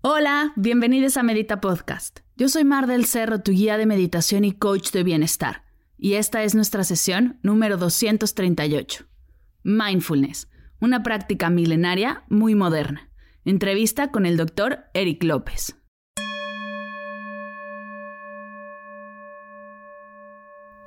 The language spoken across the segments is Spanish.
Hola, bienvenidos a Medita Podcast. Yo soy Mar del Cerro, tu guía de meditación y coach de bienestar. Y esta es nuestra sesión número 238. Mindfulness, una práctica milenaria muy moderna. Entrevista con el doctor Eric López.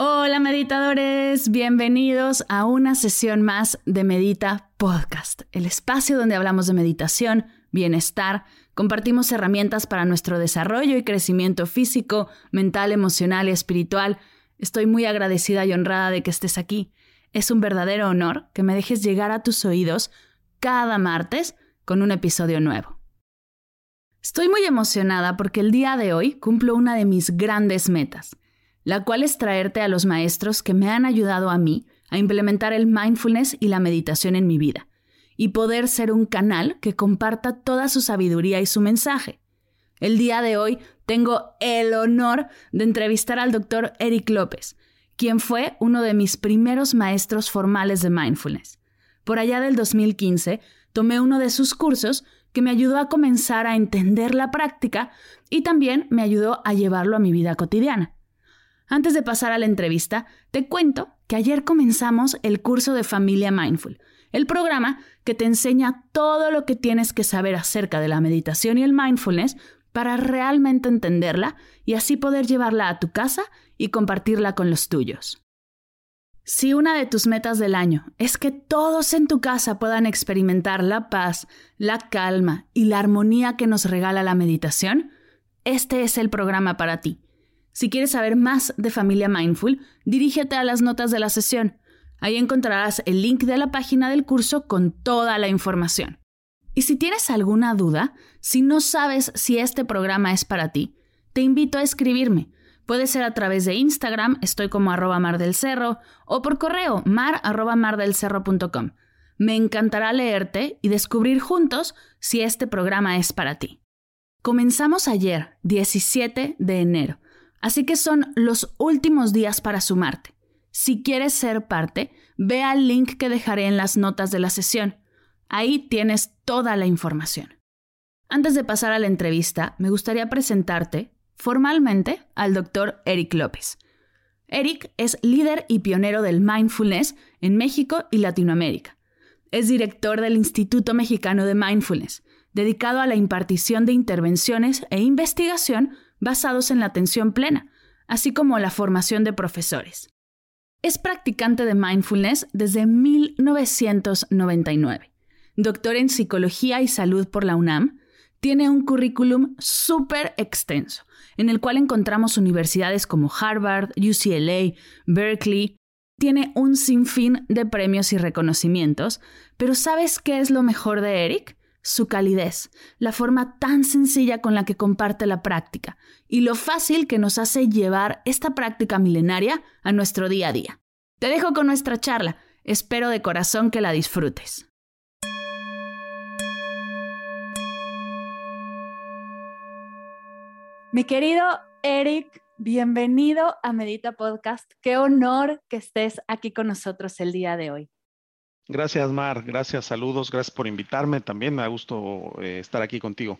Hola meditadores, bienvenidos a una sesión más de Medita Podcast, el espacio donde hablamos de meditación, bienestar, compartimos herramientas para nuestro desarrollo y crecimiento físico, mental, emocional y espiritual. Estoy muy agradecida y honrada de que estés aquí. Es un verdadero honor que me dejes llegar a tus oídos cada martes con un episodio nuevo. Estoy muy emocionada porque el día de hoy cumplo una de mis grandes metas la cual es traerte a los maestros que me han ayudado a mí a implementar el mindfulness y la meditación en mi vida, y poder ser un canal que comparta toda su sabiduría y su mensaje. El día de hoy tengo el honor de entrevistar al doctor Eric López, quien fue uno de mis primeros maestros formales de mindfulness. Por allá del 2015 tomé uno de sus cursos que me ayudó a comenzar a entender la práctica y también me ayudó a llevarlo a mi vida cotidiana. Antes de pasar a la entrevista, te cuento que ayer comenzamos el curso de Familia Mindful, el programa que te enseña todo lo que tienes que saber acerca de la meditación y el mindfulness para realmente entenderla y así poder llevarla a tu casa y compartirla con los tuyos. Si una de tus metas del año es que todos en tu casa puedan experimentar la paz, la calma y la armonía que nos regala la meditación, este es el programa para ti. Si quieres saber más de Familia Mindful, dirígete a las notas de la sesión. Ahí encontrarás el link de la página del curso con toda la información. Y si tienes alguna duda, si no sabes si este programa es para ti, te invito a escribirme. Puede ser a través de Instagram, estoy como arroba mar del cerro, o por correo mar arroba. Me encantará leerte y descubrir juntos si este programa es para ti. Comenzamos ayer, 17 de enero Así que son los últimos días para sumarte. Si quieres ser parte, ve al link que dejaré en las notas de la sesión. Ahí tienes toda la información. Antes de pasar a la entrevista, me gustaría presentarte formalmente al doctor Eric López. Eric es líder y pionero del mindfulness en México y Latinoamérica. Es director del Instituto Mexicano de Mindfulness, dedicado a la impartición de intervenciones e investigación basados en la atención plena, así como la formación de profesores. Es practicante de mindfulness desde 1999. Doctor en Psicología y Salud por la UNAM, tiene un currículum súper extenso, en el cual encontramos universidades como Harvard, UCLA, Berkeley. Tiene un sinfín de premios y reconocimientos, pero ¿sabes qué es lo mejor de Eric? Su calidez, la forma tan sencilla con la que comparte la práctica y lo fácil que nos hace llevar esta práctica milenaria a nuestro día a día. Te dejo con nuestra charla, espero de corazón que la disfrutes. Mi querido Eric, bienvenido a Medita Podcast. Qué honor que estés aquí con nosotros el día de hoy. Gracias, Mar. Gracias, saludos. Gracias por invitarme. También me da gusto eh, estar aquí contigo.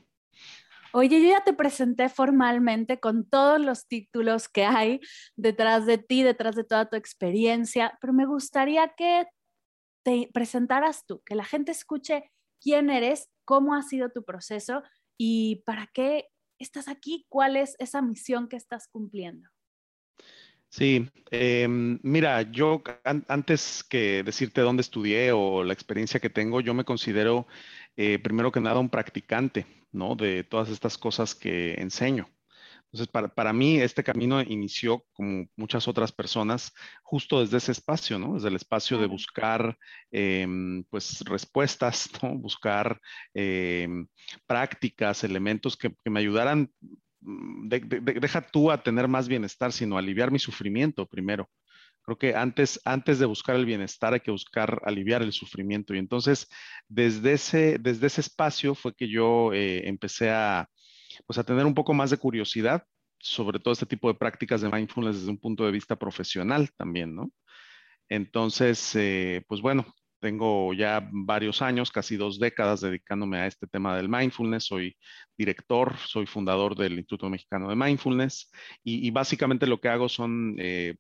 Oye, yo ya te presenté formalmente con todos los títulos que hay detrás de ti, detrás de toda tu experiencia, pero me gustaría que te presentaras tú, que la gente escuche quién eres, cómo ha sido tu proceso y para qué estás aquí, cuál es esa misión que estás cumpliendo. Sí, em, mira, yo antes que decirte dónde estudié o la experiencia que tengo, yo me considero eh, primero que nada un practicante, ¿no? De todas estas cosas que enseño. Entonces, para, para, mí, este camino inició, como muchas otras personas, justo desde ese espacio, ¿no? Desde el espacio de buscar, em, pues, respuestas, ¿no? Buscar em, prácticas, elementos que, que me ayudaran, de, deja tú a tener más bienestar, sino aliviar mi sufrimiento primero. Creo que antes, antes de buscar el bienestar hay que buscar aliviar el sufrimiento. Y entonces, desde ese, desde ese espacio fue que yo eh, empecé a, pues a tener un poco más de curiosidad sobre todo este tipo de prácticas de mindfulness desde un punto de vista profesional también, ¿no? Entonces, eh, pues bueno, tengo ya varios años, casi dos décadas dedicándome a este tema del mindfulness. Soy director, soy fundador del Instituto Mexicano de Mindfulness y, básicamente lo que hago son eh,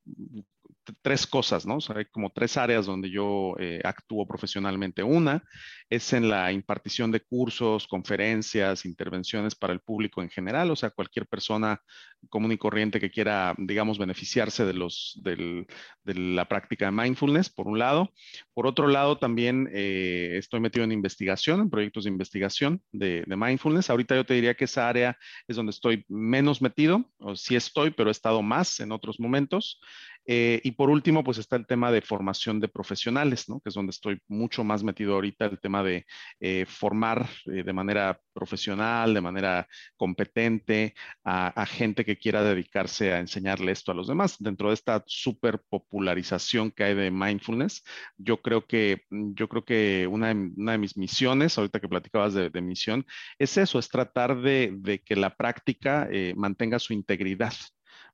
tres cosas, ¿no? O sea, hay como tres áreas donde yo eh, actúo profesionalmente. Una es en la impartición de cursos, conferencias, intervenciones para el público en general, o sea, cualquier persona común y corriente que quiera, digamos, beneficiarse de, los, del, de la práctica de mindfulness, por un lado. Por otro lado, también eh, estoy metido en investigación, en proyectos de investigación de, de, mindfulness. Ahorita yo te diría que esa área es donde estoy menos metido, o sí estoy, pero he estado más en otros momentos. Eh, y por último, pues está el tema de formación de profesionales, ¿no? Que es donde estoy mucho más metido ahorita, el tema de eh, formar eh, de manera profesional, de manera competente a, gente que quiera dedicarse a enseñarle esto a los demás. Dentro de esta super popularización que hay de mindfulness, yo creo que, yo creo que una de, mis misiones, ahorita que platicabas de, de misión, es eso, es tratar de que la práctica mantenga su integridad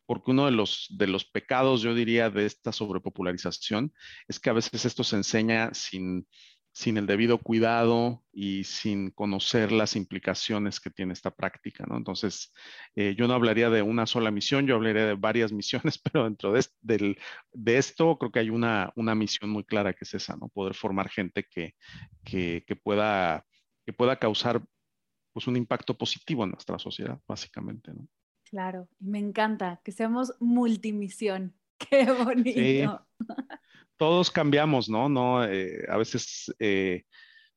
porque uno de los, de los pecados, yo diría, de esta sobrepopularización es que a veces esto se enseña sin, sin el debido cuidado y sin conocer las implicaciones que tiene esta práctica, ¿no? Entonces, eh, yo no hablaría de una sola misión, yo hablaría de varias misiones, pero dentro de, de, esto creo que hay una, una, misión muy clara que es esa, ¿no? Poder formar gente que, que, que pueda, que pueda causar pues, un impacto positivo en nuestra sociedad, básicamente, ¿no? Claro, me encanta que seamos multimisión. Qué bonito. Sí. Todos cambiamos, ¿no? no eh, a veces eh,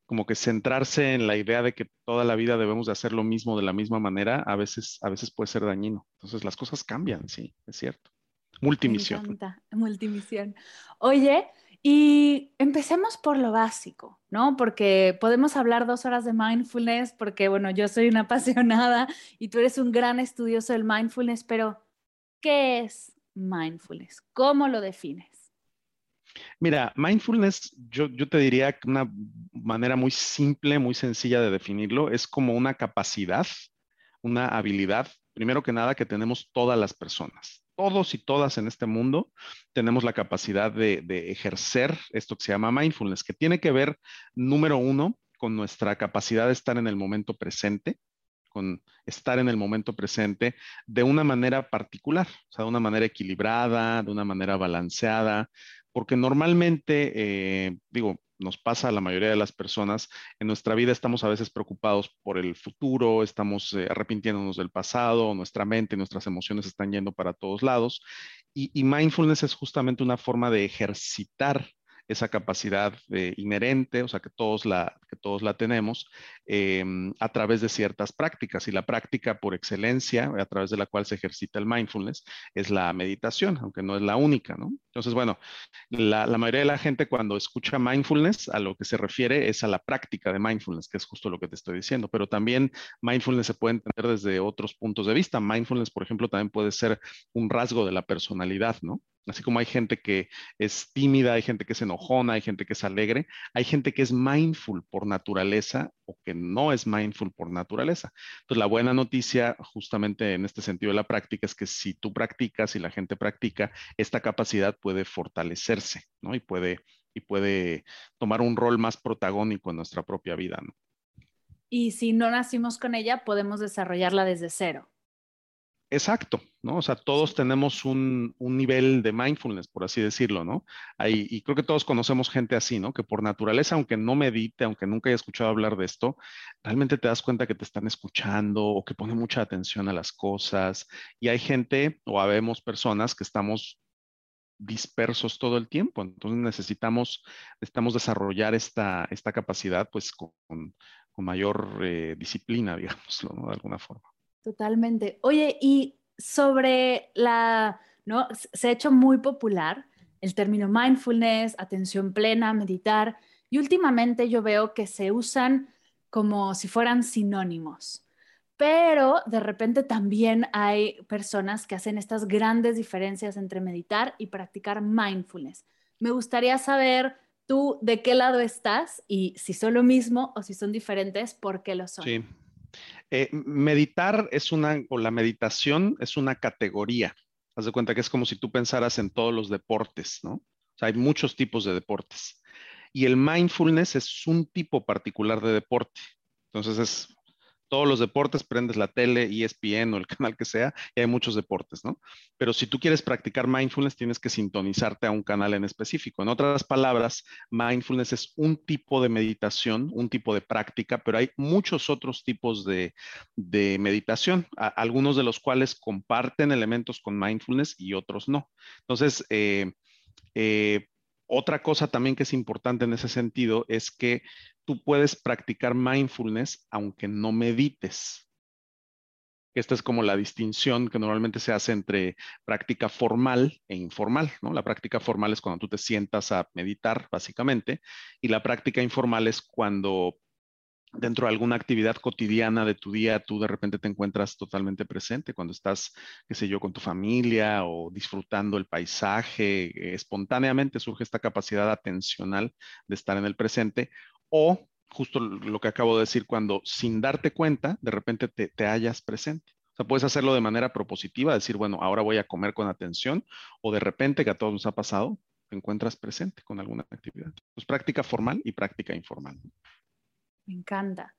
como que centrarse en la idea de que toda la vida debemos de hacer lo mismo de la misma manera, a veces, a veces puede ser dañino. Entonces las cosas cambian, sí, es cierto. Multimisión. Me encanta, multimisión. Oye, y empecemos por lo básico, ¿no? Porque podemos hablar dos horas de mindfulness, porque, bueno, yo soy una apasionada y tú eres un gran estudioso del mindfulness, pero ¿qué es mindfulness? ¿Cómo lo defines? Mira, mindfulness, yo, te diría que una manera muy simple, muy sencilla de definirlo, es como una capacidad, una habilidad, primero que nada, que tenemos todas las personas todos y todas en este mundo tenemos la capacidad de, ejercer esto que se llama mindfulness, que tiene que ver, número uno, con nuestra capacidad de estar en el momento presente, con estar en el momento presente de una manera particular, o sea, de una manera equilibrada, de una manera balanceada, porque normalmente, eh, digo, nos pasa a la mayoría de las personas, en nuestra vida estamos a veces preocupados por el futuro, estamos eh, arrepintiéndonos del pasado, nuestra mente, nuestras emociones están yendo para todos lados. Y, y mindfulness es justamente una forma de ejercitar esa capacidad eh, inherente, o sea, que todos la, que todos la tenemos, eh, a través de ciertas prácticas. Y la práctica por excelencia, a través de la cual se ejercita el mindfulness, es la meditación, aunque no es la única, ¿no? Entonces, bueno, la mayoría de la gente cuando escucha mindfulness, a lo que se refiere es a la práctica de mindfulness, que es justo lo que te estoy diciendo, pero también mindfulness se puede entender desde otros puntos de vista. Mindfulness, por ejemplo, también puede ser un rasgo de la personalidad, ¿no? Así como hay gente que es tímida, hay gente que es enojona, hay gente que es alegre, hay gente que es mindful por naturaleza o que no es mindful por naturaleza. Entonces, la buena noticia justamente en este sentido de la práctica es que si tú practicas y la gente practica, esta capacidad puede fortalecerse, ¿no? Y puede, y puede tomar un rol más protagónico en nuestra propia vida. Y si no nacimos con ella, podemos desarrollarla desde cero. Exacto, ¿no? O sea, todos tenemos un, un, nivel de mindfulness, por así decirlo, ¿no? Hay, y creo que todos conocemos gente así, ¿no? Que por naturaleza, aunque no medite, aunque nunca haya escuchado hablar de esto, realmente te das cuenta que te están escuchando o que pone mucha atención a las cosas. Y hay gente o habemos personas que estamos dispersos todo el tiempo. Entonces necesitamos, necesitamos desarrollar esta, esta capacidad, pues, con, con mayor eh, disciplina, digámoslo, ¿no? De alguna forma. Totalmente. Oye, y sobre la, ¿no? Se ha hecho muy popular el término mindfulness, atención plena, meditar, y últimamente yo veo que se usan como si fueran sinónimos. Pero de repente también hay personas que hacen estas grandes diferencias entre meditar y practicar mindfulness. Me gustaría saber tú de qué lado estás y si son lo mismo o si son diferentes, ¿por qué lo son? Sí. Eh, meditar es una, o la meditación es una categoría. Haz de cuenta que es como si tú pensaras en todos los deportes, ¿no? O sea, hay muchos tipos de deportes. Y el mindfulness es un tipo particular de deporte. Entonces es todos los deportes, prendes la tele, ESPN o el canal que sea, y hay muchos deportes, ¿no? Pero si tú quieres practicar mindfulness, tienes que sintonizarte a un canal en específico. En otras palabras, mindfulness es un tipo de meditación, un tipo de práctica, pero hay muchos otros tipos de, meditación, algunos de los cuales comparten elementos con mindfulness y otros no. Entonces, eh, eh, otra cosa también que es importante en ese sentido es que tú puedes practicar mindfulness aunque no medites. Esta es como la distinción que normalmente se hace entre práctica formal e informal, ¿no? La práctica formal es cuando tú te sientas a meditar, básicamente, y la práctica informal es cuando dentro de alguna actividad cotidiana de tu día, tú de repente te encuentras totalmente presente cuando estás, qué sé yo, con tu familia o disfrutando el paisaje, eh, espontáneamente surge esta capacidad atencional de estar en el presente o justo lo que acabo de decir, cuando sin darte cuenta, de repente te, te hallas presente. O sea, puedes hacerlo de manera propositiva, decir, bueno, ahora voy a comer con atención, o de repente, que a todos nos ha pasado, te encuentras presente con alguna actividad. Pues práctica formal y práctica informal. Me encanta.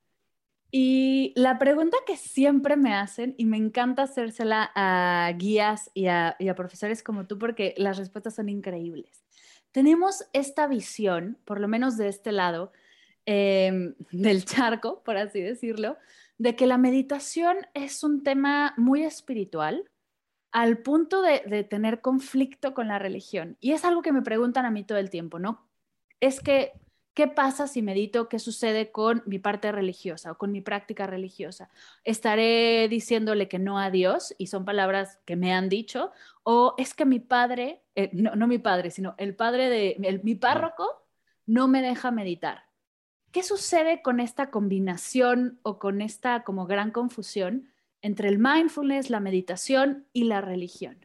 Y la pregunta que siempre me hacen, y me encanta hacérsela a guías y a, profesores como tú, porque las respuestas son increíbles. Tenemos esta visión, por lo menos de este lado, em, del charco, por así decirlo, de que la meditación es un tema muy espiritual al punto de, de, tener conflicto con la religión. Y es algo que me preguntan a mí todo el tiempo, ¿no? Es que ¿Qué pasa si medito? ¿Qué sucede con mi parte religiosa o con mi práctica religiosa? ¿Estaré diciéndole que no a Dios? Y son palabras que me han dicho. ¿O es que mi padre, eh, no, mi padre, sino el padre de mi párroco, no me deja meditar? ¿Qué sucede con esta combinación o con esta como gran confusión entre el mindfulness, la meditación y la religión?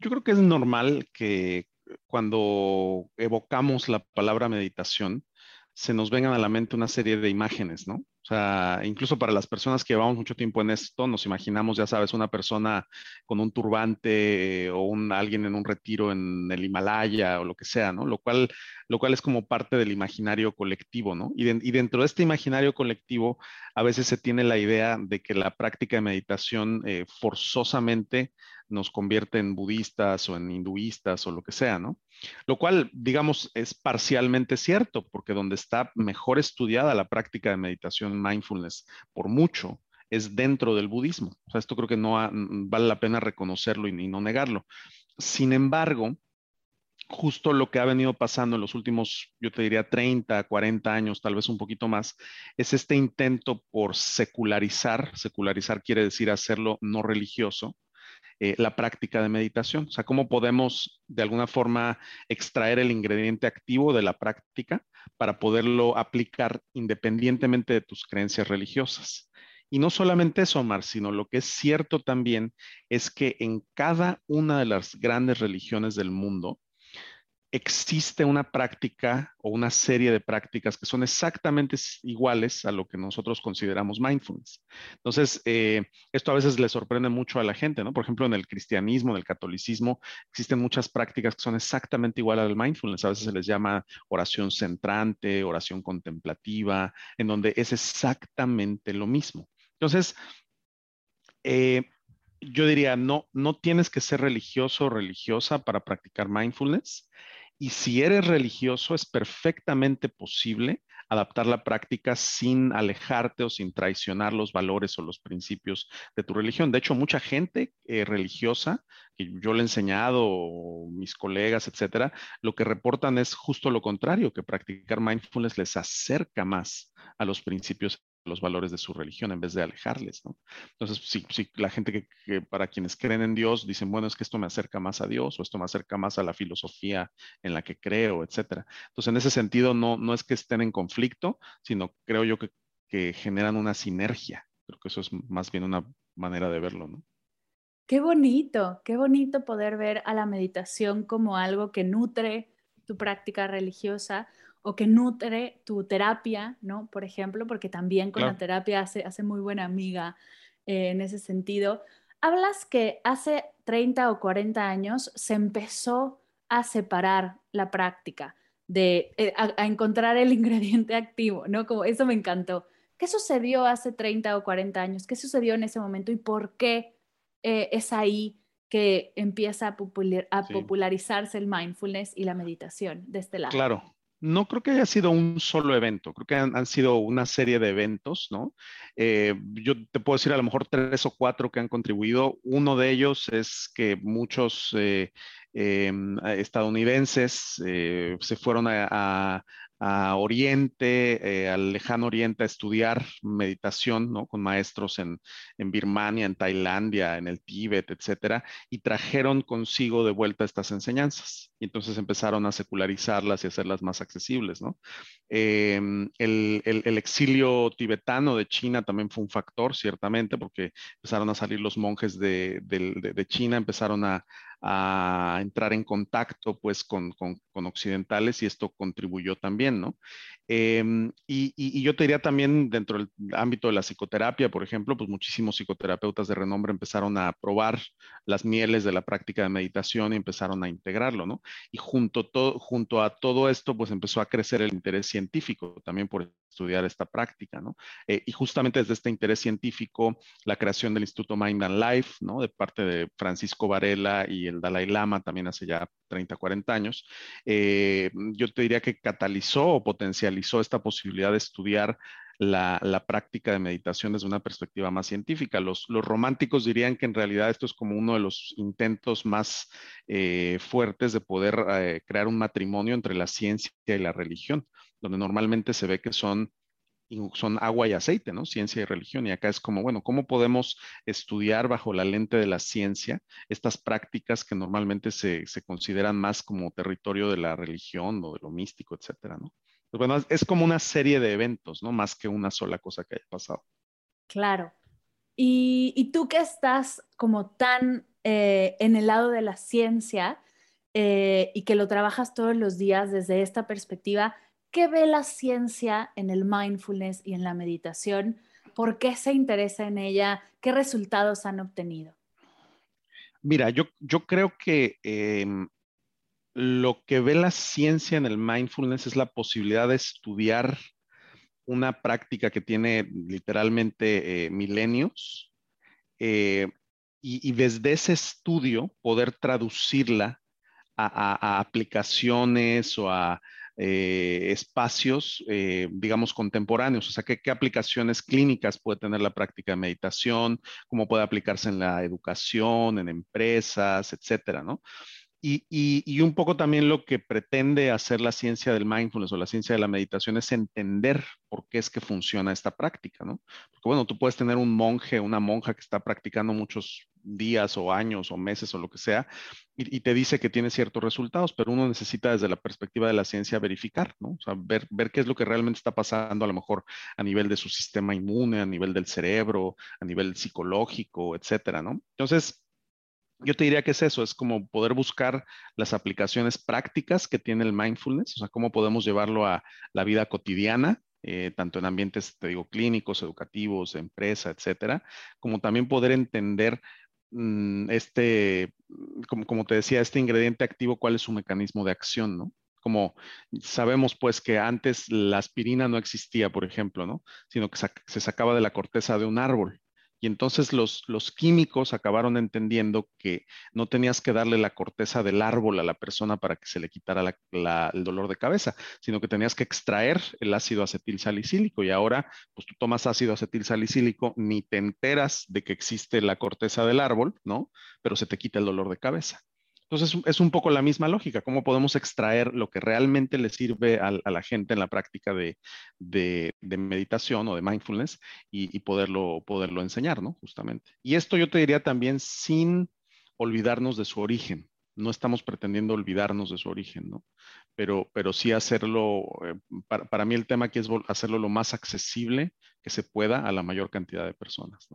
Yo creo que es normal que cuando evocamos la palabra meditación, se nos vengan a la mente una serie de imágenes, ¿no? O sea, incluso para las personas que llevamos mucho tiempo en esto, nos imaginamos, ya sabes, una persona con un turbante o un, alguien en un retiro en el Himalaya o lo que sea, ¿no? Lo cual, lo cual es como parte del imaginario colectivo, ¿no? Y, y dentro de este imaginario colectivo, a veces se tiene la idea de que la práctica de meditación eh, forzosamente nos convierte en budistas o en hinduistas o lo que sea, ¿no? Lo cual, digamos, es parcialmente cierto, porque donde está mejor estudiada la práctica de meditación mindfulness por mucho es dentro del budismo. O sea, esto creo que no vale la pena reconocerlo y, y no negarlo. Sin embargo, justo lo que ha venido pasando en los últimos, yo te diría, 30, 40 años, tal vez un poquito más, es este intento por secularizar, secularizar quiere decir hacerlo no religioso, eh, la práctica de meditación. O sea, cómo podemos de alguna forma extraer el ingrediente activo de la práctica para poderlo aplicar independientemente de tus creencias religiosas. Y no solamente eso, Omar, sino lo que es cierto también es que en cada una de las grandes religiones del mundo, existe una práctica o una serie de prácticas que son exactamente iguales a lo que nosotros consideramos mindfulness. Entonces, eh, esto a veces le sorprende mucho a la gente, ¿no? Por ejemplo, en el cristianismo, en el catolicismo, existen muchas prácticas que son exactamente iguales al mindfulness. A veces se les llama oración centrante, oración contemplativa, en donde es exactamente lo mismo. Entonces, eh, yo diría, no, no tienes que ser religioso o religiosa para practicar mindfulness. Y si eres religioso, es perfectamente posible adaptar la práctica sin alejarte o sin traicionar los valores o los principios de tu religión. De hecho, mucha gente eh, religiosa, que yo le he enseñado, mis colegas, etcétera, lo que reportan es justo lo contrario, que practicar mindfulness les acerca más a los principios los valores de su religión en vez de alejarles. Entonces, si, la gente que, para quienes creen en Dios dicen, bueno, es que esto me acerca más a Dios o esto me acerca más a la filosofía en la que creo, etcétera. Entonces, en ese sentido, no, no es que estén en conflicto, sino creo yo que, que generan una sinergia. Creo que eso es más bien una manera de verlo, ¿no? Qué bonito, qué bonito poder ver a la meditación como algo que nutre tu práctica religiosa o que nutre tu terapia, ¿no? Por ejemplo, porque también con la terapia hace, hace muy buena amiga eh, en ese sentido. Hablas que hace 30 o 40 años se empezó a separar la práctica, de, eh, a, encontrar el ingrediente activo, ¿no? Como eso me encantó. ¿Qué sucedió hace 30 o 40 años? ¿Qué sucedió en ese momento y por qué eh, es ahí que empieza a, popularizarse el mindfulness y la meditación de este lado? Claro, no creo que haya sido un solo evento, creo que han, sido una serie de eventos, ¿no? Eh, yo te puedo decir a lo mejor tres o cuatro que han contribuido. Uno de ellos es que muchos eh, em, estadounidenses se fueron a Oriente, eh, al lejano Oriente, a estudiar meditación, ¿no? Con maestros en, en, Birmania, en Tailandia, en el Tíbet, etcétera, y trajeron consigo de vuelta estas enseñanzas. Y entonces empezaron a secularizarlas y hacerlas más accesibles, ¿no? Em, el, el, exilio tibetano de China también fue un factor, ciertamente, porque empezaron a salir los monjes de, de, de China, empezaron a, a entrar en contacto pues con, occidentales y esto contribuyó también, ¿no? Em, y, yo te diría también dentro del ámbito de la psicoterapia, por ejemplo, pues muchísimos psicoterapeutas de renombre empezaron a probar las mieles de la práctica de meditación y empezaron a integrarlo, ¿no? Y junto, junto a todo esto, pues empezó a crecer el interés científico también por estudiar esta práctica, ¿no? Eh, y justamente desde este interés científico, la creación del Instituto Mind and Life, ¿no? De parte de Francisco Varela y el Dalai Lama también hace ya 30, 40 años, eh, yo te diría que catalizó o potencializó esta posibilidad de estudiar la, práctica de meditación desde una perspectiva más científica. Los, románticos dirían que en realidad esto es como uno de los intentos más eh, fuertes de poder crear un matrimonio entre la ciencia y la religión donde normalmente se ve que son, son agua y aceite, ¿no? Ciencia y religión. Y acá es como, bueno, ¿cómo podemos estudiar bajo la lente de la ciencia estas prácticas que normalmente se, consideran más como territorio de la religión o de lo místico, etcétera, ¿no? Pues bueno, es como una serie de eventos, ¿no? Más que una sola cosa que haya pasado. Claro. Y, tú que estás como tan eh, en el lado de la ciencia eh, y que lo trabajas todos los días desde esta perspectiva, ¿Qué ve la ciencia en el mindfulness y en la meditación? ¿Por qué se interesa en ella? ¿Qué resultados han obtenido? Mira, yo, yo creo que em, lo que ve la ciencia en el mindfulness es la posibilidad de estudiar una práctica que tiene literalmente eh, milenios eh, y, desde ese estudio poder traducirla a aplicaciones o a eh, espacios, digamos, contemporáneos, o sea, ¿qué, ¿qué, aplicaciones clínicas puede tener la práctica de meditación, cómo puede aplicarse en la educación, en empresas, etcétera, ¿no? Y, un poco también lo que pretende hacer la ciencia del mindfulness o la ciencia de la meditación es entender por qué es que funciona esta práctica, ¿no? Porque bueno, tú puedes tener un monje, una monja que está practicando muchos días o años o meses o lo que sea, y, te dice que tiene ciertos resultados, pero uno necesita desde la perspectiva de la ciencia verificar, ¿no? O sea, ver, ver qué es lo que realmente está pasando a lo mejor a nivel de su sistema inmune, a nivel del cerebro, a nivel psicológico, etcétera, ¿no? Entonces, yo te diría que es eso, es como poder buscar las aplicaciones prácticas que tiene el mindfulness, o sea, cómo podemos llevarlo a la vida cotidiana, eh, tanto en ambientes, te digo, clínicos, educativos, empresa, etcétera, como también poder entender mm, este, como, como te decía, este ingrediente activo, cuál es su mecanismo de acción, ¿no? Como sabemos pues que antes la aspirina no existía, por ejemplo, ¿no? Sino que se sacaba de la corteza de un árbol. Y entonces los, los químicos acabaron entendiendo que no tenías que darle la corteza del árbol a la persona para que se le quitara el dolor de cabeza, sino que tenías que extraer el ácido acetil salicílico. Y ahora, pues tú tomas ácido acetil salicílico, ni te enteras de que existe la corteza del árbol, ¿no? Pero se te quita el dolor de cabeza. Entonces es un poco la misma lógica, cómo podemos extraer lo que realmente le sirve a, la gente en la práctica de, meditación o de mindfulness y, poderlo, poderlo enseñar, ¿no? Justamente. Y esto yo te diría también sin olvidarnos de su origen. No estamos pretendiendo olvidarnos de su origen, ¿no? Pero, pero sí hacerlo, eh, para, para, mí el tema aquí es hacerlo lo más accesible que se pueda a la mayor cantidad de personas.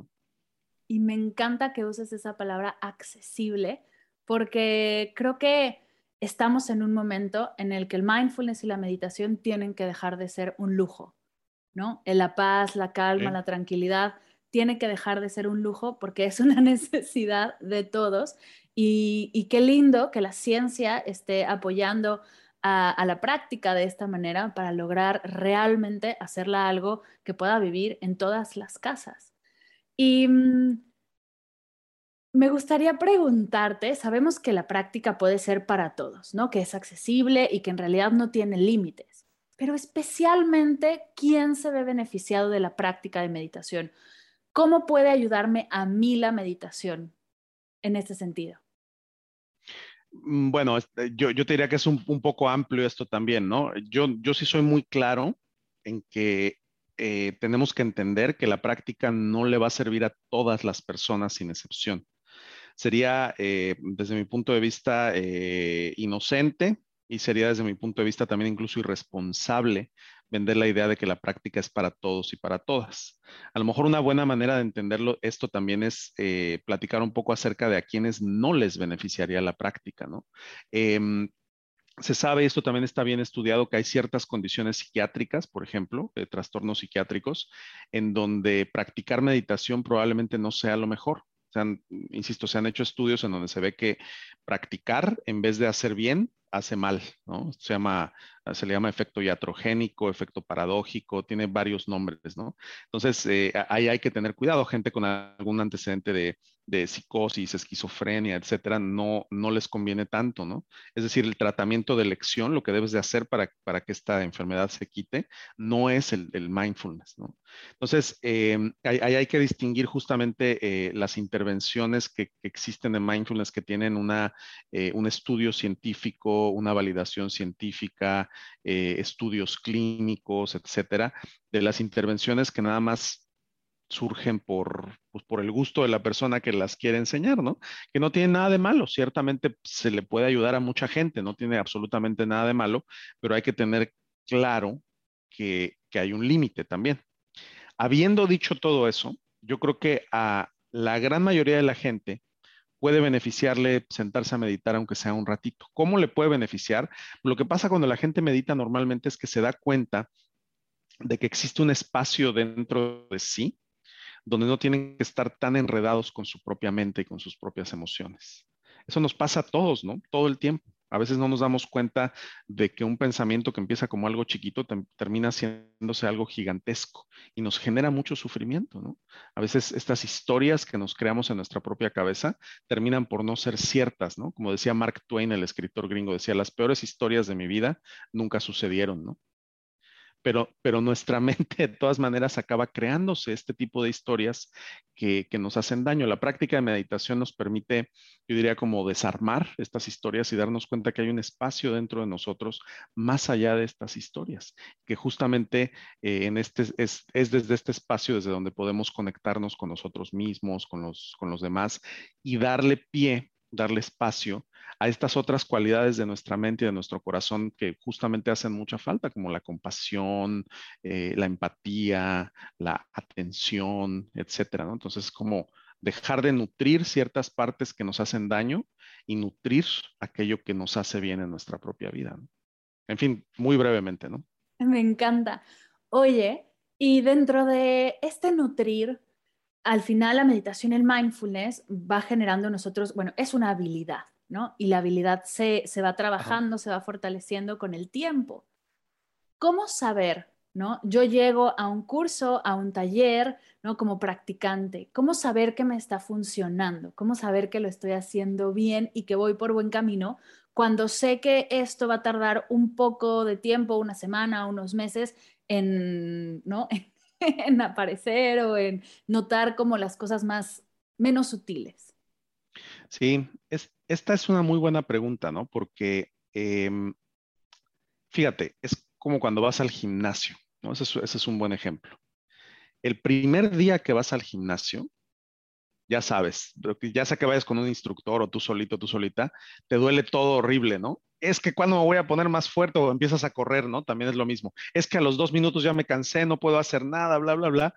Y me encanta que uses esa palabra accesible, porque creo que estamos en un momento en el que el mindfulness y la meditación tienen que dejar de ser un lujo, ¿no? La paz, la calma, la tranquilidad tiene que dejar de ser un lujo porque es una necesidad de todos y, qué lindo que la ciencia esté apoyando a, a, la práctica de esta manera para lograr realmente hacerla algo que pueda vivir en todas las casas. Y mm, me gustaría preguntarte, sabemos que la práctica puede ser para todos, ¿no? Que es accesible y que en realidad no tiene límites, pero especialmente, ¿quién se ve beneficiado de la práctica de meditación? ¿Cómo puede ayudarme a mí la meditación en este sentido? Mm, bueno, este, yo, te diría que es un, poco amplio esto también, ¿no? Yo, yo sí soy muy claro en que eh, tenemos que entender que la práctica no le va a servir a todas las personas sin excepción sería, eh, desde mi punto de vista, eh, inocente y sería, desde mi punto de vista, también incluso irresponsable vender la idea de que la práctica es para todos y para todas. A lo mejor una buena manera de entenderlo, esto también es eh, platicar un poco acerca de a quienes no les beneficiaría la práctica, ¿no? Em, se sabe, esto también está bien estudiado, que hay ciertas condiciones psiquiátricas, por ejemplo, trastornos psiquiátricos, en donde practicar meditación probablemente no sea lo mejor insisto, se han hecho estudios en donde se ve que practicar en vez de hacer bien, hace mal, ¿no? Se llama, se le llama efecto iatrogénico, efecto paradójico, tiene varios nombres, ¿no? Entonces, eh, ahí hay que tener cuidado, gente con algún antecedente de, de psicosis, esquizofrenia, etcétera, no, no les conviene tanto, ¿no? Es decir, el tratamiento de elección, lo que debes de hacer para, para que esta enfermedad se quite, no es el, mindfulness, ¿no? Entonces, eh, ahí hay, que distinguir justamente eh, las intervenciones que, existen en mindfulness que tienen una, eh, un estudio científico, una validación científica, estudios clínicos, etcétera, de las intervenciones que nada más surgen por, pues, por el gusto de la persona que las quiere enseñar, ¿no? Que no tiene nada de malo, ciertamente se le puede ayudar a mucha gente, no tiene absolutamente nada de malo, pero hay que tener claro que, que hay un límite también. Habiendo dicho todo eso, yo creo que a la gran mayoría de la gente puede beneficiarle sentarse a meditar aunque sea un ratito. ¿Cómo le puede beneficiar? Lo que pasa cuando la gente medita normalmente es que se da cuenta de que existe un espacio dentro de sí donde no tienen que estar tan enredados con su propia mente y con sus propias emociones. Eso nos pasa a todos, ¿no? Todo el tiempo. A veces no nos damos cuenta de que un pensamiento que empieza como algo chiquito termina haciéndose algo gigantesco y nos genera mucho sufrimiento, ¿no? A veces estas historias que nos creamos en nuestra propia cabeza terminan por no ser ciertas, ¿no? Como decía Mark Twain, el escritor gringo, decía, las peores historias de mi vida nunca sucedieron, ¿no? Pero, nuestra mente de todas maneras acaba creándose este tipo de historias que, nos hacen daño. La práctica de meditación nos permite, yo diría, como desarmar estas historias y darnos cuenta que hay un espacio dentro de nosotros más allá de estas historias, que justamente eh, en este, es, desde este espacio desde donde podemos conectarnos con nosotros mismos, con los, con los demás y darle pie darle espacio a estas otras cualidades de nuestra mente y de nuestro corazón que justamente hacen mucha falta, como la compasión, eh, la empatía, la atención, etcétera. ¿no? Entonces, como dejar de nutrir ciertas partes que nos hacen daño y nutrir aquello que nos hace bien en nuestra propia vida. En fin, muy brevemente, ¿no? Me encanta. Oye, y dentro de este nutrir, al final la meditación, el mindfulness va generando nosotros, bueno, es una habilidad, ¿no? Y la habilidad se, va trabajando, se va fortaleciendo con el tiempo. ¿Cómo saber, ¿no? Yo llego a un curso, a un taller, ¿no? Como practicante. ¿Cómo saber que me está funcionando? ¿Cómo saber que lo estoy haciendo bien y que voy por buen camino? Cuando sé que esto va a tardar un poco de tiempo, una semana, unos meses, en, ¿no? en aparecer o en notar como las cosas más menos sutiles. Sí, es, esta es una muy buena pregunta, ¿no? Porque, em, fíjate, es como cuando vas al gimnasio, ¿no? Ese es, un buen ejemplo. El primer día que vas al gimnasio, ya sabes, ya sea que vayas con un instructor o tú solito, tú solita, te duele todo horrible, ¿no? Es que cuando me voy a poner más fuerte o empiezas a correr, ¿no? También es lo mismo. Es que a los dos minutos ya me cansé, no puedo hacer nada, bla, bla, bla.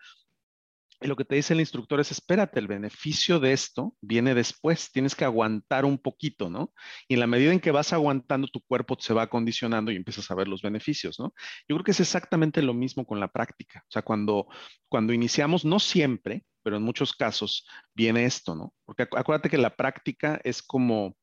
Y lo que te dice el instructor es, espérate, el beneficio de esto viene después, tienes que aguantar un poquito, ¿no? Y en la medida en que vas aguantando, tu cuerpo se va acondicionando y empiezas a ver los beneficios, ¿no? Yo creo que es exactamente lo mismo con la práctica. O sea, cuando, cuando iniciamos, no siempre, pero en muchos casos viene esto, ¿no? Porque acuérdate que la práctica es como,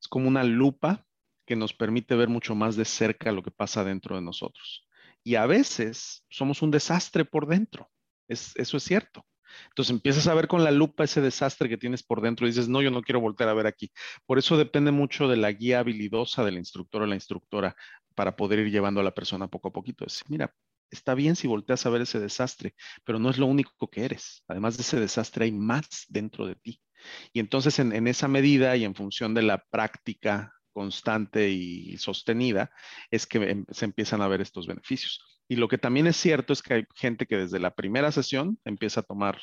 es como una lupa que nos permite ver mucho más de cerca lo que pasa dentro de nosotros. Y a veces somos un desastre por dentro eso es cierto. Entonces empiezas a ver con la lupa ese desastre que tienes por dentro y dices, no, yo no quiero volver a ver aquí. Por eso depende mucho de la guía habilidosa del instructor o la instructora para poder ir llevando a la persona poco a poquito. Es, mira, está bien si volteas a ver ese desastre, pero no es lo único que eres. Además de ese desastre hay más dentro de ti. Y entonces en esa medida y en función de la práctica constante y sostenida, es que em, se empiezan a ver estos beneficios. Y lo que también es cierto es que hay gente que desde la primera sesión empieza a tomar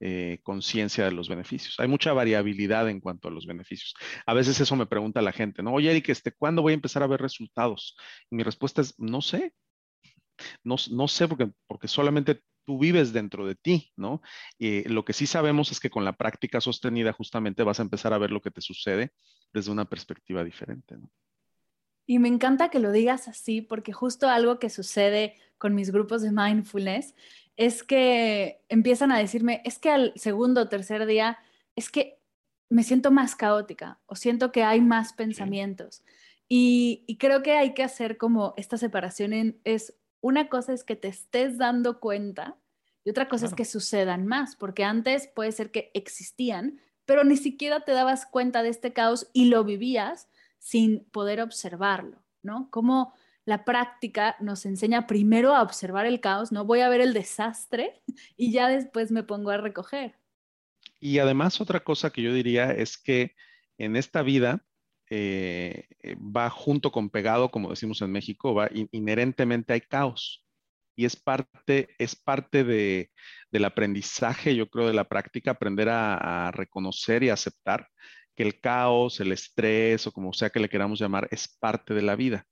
eh, conciencia de los beneficios. Hay mucha variabilidad en cuanto a los beneficios. A veces eso me pregunta la gente, ¿no? Oye, Eric, este, ¿cuándo voy a empezar a ver resultados? Y mi respuesta es, no sé. No, no sé porque, porque solamente tú vives dentro de ti, ¿no? Y lo que sí sabemos es que con la práctica sostenida justamente vas a empezar a ver lo que te sucede desde una perspectiva diferente, ¿no? Y me encanta que lo digas así, porque justo algo que sucede con mis grupos de mindfulness es que empiezan a decirme, es que al segundo o tercer día, es que me siento más caótica o siento que hay más pensamientos. Y, creo que hay que hacer como esta separación en, es una cosa es que te estés dando cuenta y otra cosa es que sucedan más, porque antes puede ser que existían, pero ni siquiera te dabas cuenta de este caos y lo vivías sin poder observarlo, ¿no? Como la práctica nos enseña primero a observar el caos, no voy a ver el desastre y ya después me pongo a recoger. Y además otra cosa que yo diría es que en esta vida eh, va junto con pegado, como decimos en México, va inherentemente hay caos y es parte, es parte de, del aprendizaje, yo creo, de la práctica, aprender a, reconocer y aceptar que el caos, el estrés o como sea que le queramos llamar, es parte de la vida.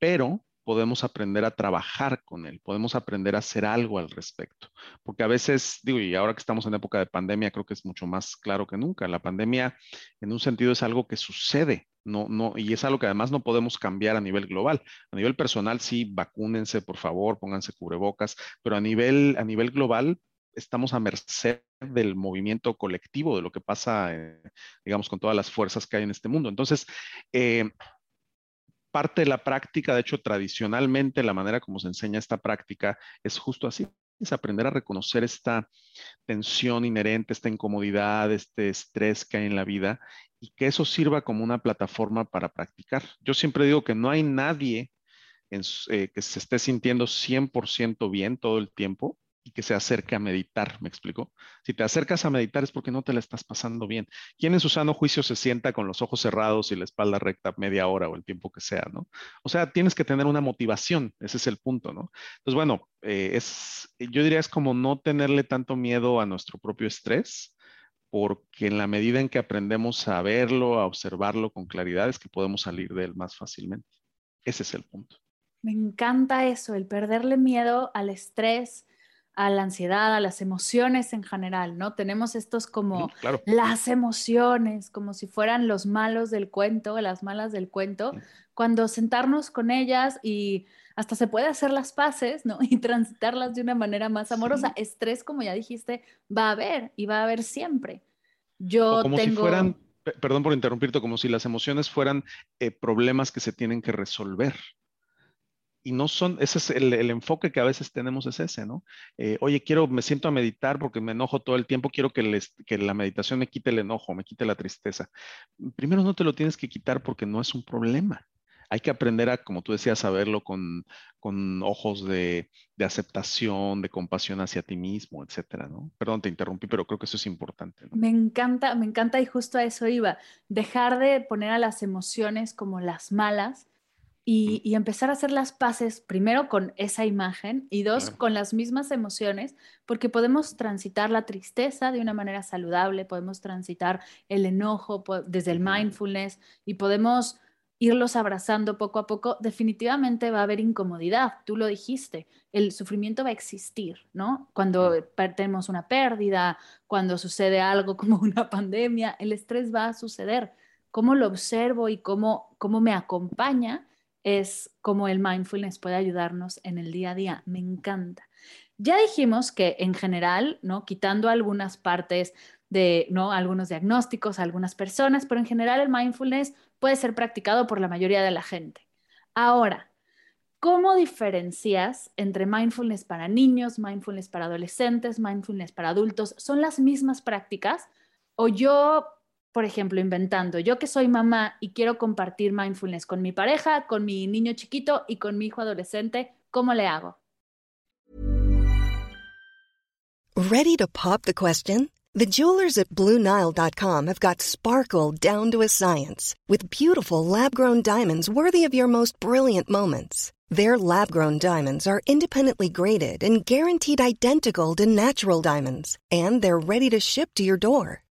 Pero podemos aprender a trabajar con él, podemos aprender a hacer algo al respecto. Porque a veces, digo, y ahora que estamos en época de pandemia, creo que es mucho más claro que nunca. La pandemia, en un sentido, es algo que sucede no, no, y es algo que además no podemos cambiar a nivel global. A nivel personal, sí, vacúnense, por favor, pónganse cubrebocas, pero a nivel, a nivel global estamos a merced del movimiento colectivo, de lo que pasa, eh, digamos, con todas las fuerzas que hay en este mundo. Entonces, eh, parte de la práctica, de hecho, tradicionalmente la manera como se enseña esta práctica es justo así, es aprender a reconocer esta tensión inherente, esta incomodidad, este estrés que hay en la vida y que eso sirva como una plataforma para practicar. Yo siempre digo que no hay nadie eh, que se esté sintiendo 100% bien todo el tiempo y que se acerque a meditar, ¿me explico? Si te acercas a meditar es porque no te la estás pasando bien. ¿Quién en su sano juicio se sienta con los ojos cerrados y la espalda recta media hora o el tiempo que sea, ¿no? O sea, tienes que tener una motivación, ese es el punto, ¿no? Entonces, bueno, eh, es, yo diría es como no tenerle tanto miedo a nuestro propio estrés, porque en la medida en que aprendemos a verlo, a observarlo con claridad, es que podemos salir de él más fácilmente. Ese es el punto. Me encanta eso, el perderle miedo al estrés, a la ansiedad, a las emociones en general, ¿no? Tenemos estos como las emociones, como si fueran los malos del cuento, las malas del cuento, cuando sentarnos con ellas y hasta se puede hacer las paces, ¿no? Y transitarlas de una manera más amorosa. Estrés, como ya dijiste, va a haber y va a haber siempre. Yo como si fueran, perdón por interrumpirte, como si las emociones fueran eh, problemas que se tienen que resolver. Y no son, ese es el, enfoque que a veces tenemos es ese, ¿no? Eh, oye, quiero, me siento a meditar porque me enojo todo el tiempo, quiero que, que la meditación me quite el enojo, me quite la tristeza. Primero no te lo tienes que quitar porque no es un problema Hay que aprender a, como tú decías, a verlo con, con ojos de, de, aceptación, de compasión hacia ti mismo, etcétera, ¿no? Perdón, te interrumpí, pero creo que eso es importante. Me encanta, me encanta y justo a eso iba. Dejar de poner a las emociones como las malas y, empezar a hacer las paces primero con esa imagen y dos con las mismas emociones, porque podemos transitar la tristeza de una manera saludable, podemos transitar el enojo desde el mindfulness y podemos irlos abrazando poco a poco. Definitivamente va a haber incomodidad, tú lo dijiste, el sufrimiento va a existir, ¿no? Cuando tenemos una pérdida, cuando sucede algo como una pandemia, el estrés va a suceder. ¿Cómo lo observo y cómo, cómo me acompaña? Es cómo el mindfulness puede ayudarnos en el día a día. Me encanta. Ya dijimos que en general, ¿no? Quitando algunas partes de, ¿no? Algunos diagnósticos algunas personas, pero en general el mindfulness puede ser practicado por la mayoría de la gente. Ahora, ¿cómo diferencias entre mindfulness para niños, mindfulness para adolescentes, mindfulness para adultos? ¿Son las mismas prácticas? ¿O yo por ejemplo, inventando, yo que soy mamá y quiero compartir mindfulness con mi pareja, con mi niño chiquito y con mi hijo adolescente, ¿cómo le hago? Ready to pop the question? The jewelers at BlueNile.com have got sparkle down to a science with beautiful lab-grown diamonds worthy of your most brilliant moments. Their lab-grown diamonds are independently graded and guaranteed identical to natural diamonds, and they're ready to ship to your door.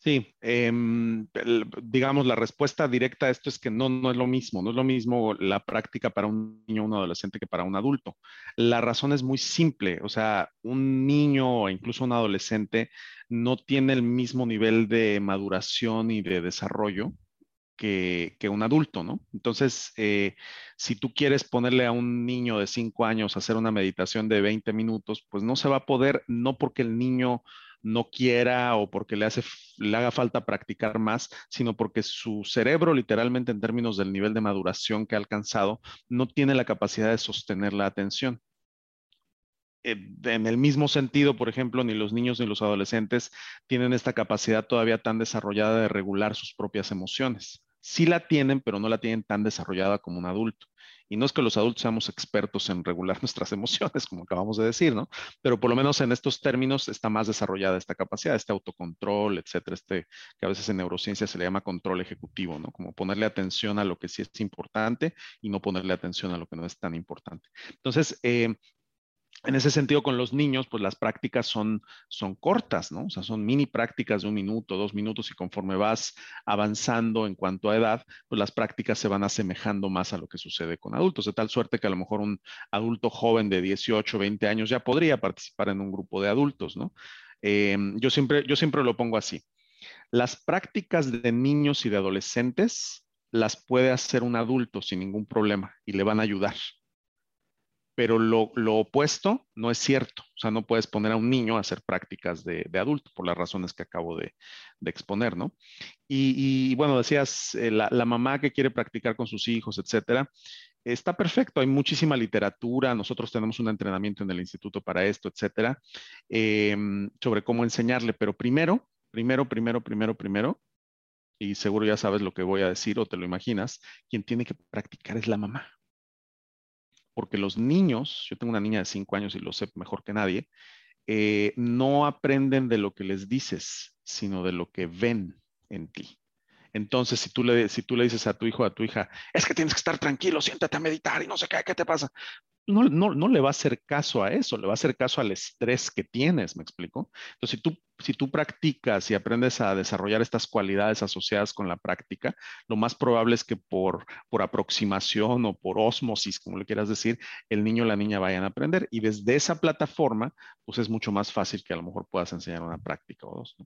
Sí, eh, digamos, la respuesta directa a esto es que no, no es lo mismo. No es lo mismo la práctica para un niño o un adolescente que para un adulto. La razón es muy simple. O sea, un niño o incluso un adolescente no tiene el mismo nivel de maduración y de desarrollo que, un adulto, ¿no? Entonces, eh, si tú quieres ponerle a un niño de 5 años a hacer una meditación de 20 minutos, pues no se va a poder, no porque el niño no quiera o porque le, hace, le haga falta practicar más, sino porque su cerebro, literalmente en términos del nivel de maduración que ha alcanzado, no tiene la capacidad de sostener la atención. Eh, en el mismo sentido, por ejemplo, ni los niños ni los adolescentes tienen esta capacidad todavía tan desarrollada de regular sus propias emociones. Sí la tienen, pero no la tienen tan desarrollada como un adulto. Y no es que los adultos seamos expertos en regular nuestras emociones, como acabamos de decir, ¿no? Pero por lo menos en estos términos está más desarrollada esta capacidad, este autocontrol, etcétera, este que a veces en neurociencia se le llama control ejecutivo, ¿no? Como ponerle atención a lo que sí es importante y no ponerle atención a lo que no es tan importante. Entonces, eh, en ese sentido, con los niños, pues las prácticas son, son cortas, ¿no? O sea, son mini prácticas de un minuto, dos minutos, y conforme vas avanzando en cuanto a edad, pues las prácticas se van asemejando más a lo que sucede con adultos, de tal suerte que a lo mejor un adulto joven de 18, 20 años ya podría participar en un grupo de adultos, ¿no? Em, yo, siempre, yo siempre lo pongo así. Las prácticas de niños y de adolescentes las puede hacer un adulto sin ningún problema y le van a ayudar pero lo, opuesto no es cierto. O sea, no puedes poner a un niño a hacer prácticas de, adulto por las razones que acabo de, exponer, ¿no? Y, bueno, decías, eh, la, mamá que quiere practicar con sus hijos, etcétera, está perfecto. Hay muchísima literatura. Nosotros tenemos un entrenamiento en el instituto para esto, etcétera, em, sobre cómo enseñarle. Pero primero, primero, primero, primero, primero, y seguro ya sabes lo que voy a decir o te lo imaginas, quien tiene que practicar es la mamá porque los niños, yo tengo una niña de 5 años y lo sé mejor que nadie, eh, no aprenden de lo que les dices, sino de lo que ven en ti. Entonces, si tú, le, si tú le dices a tu hijo a tu hija, es que tienes que estar tranquilo, siéntate a meditar y no sé qué, ¿qué te pasa? No, no, le va a hacer caso a eso, le va a hacer caso al estrés que tienes, ¿me explico? Entonces, si tú, si tú practicas y aprendes a desarrollar estas cualidades asociadas con la práctica, lo más probable es que por, por aproximación o por osmosis, como le quieras decir, el niño o la niña vayan a aprender. Y desde esa plataforma, pues es mucho más fácil que a lo mejor puedas enseñar una práctica o dos.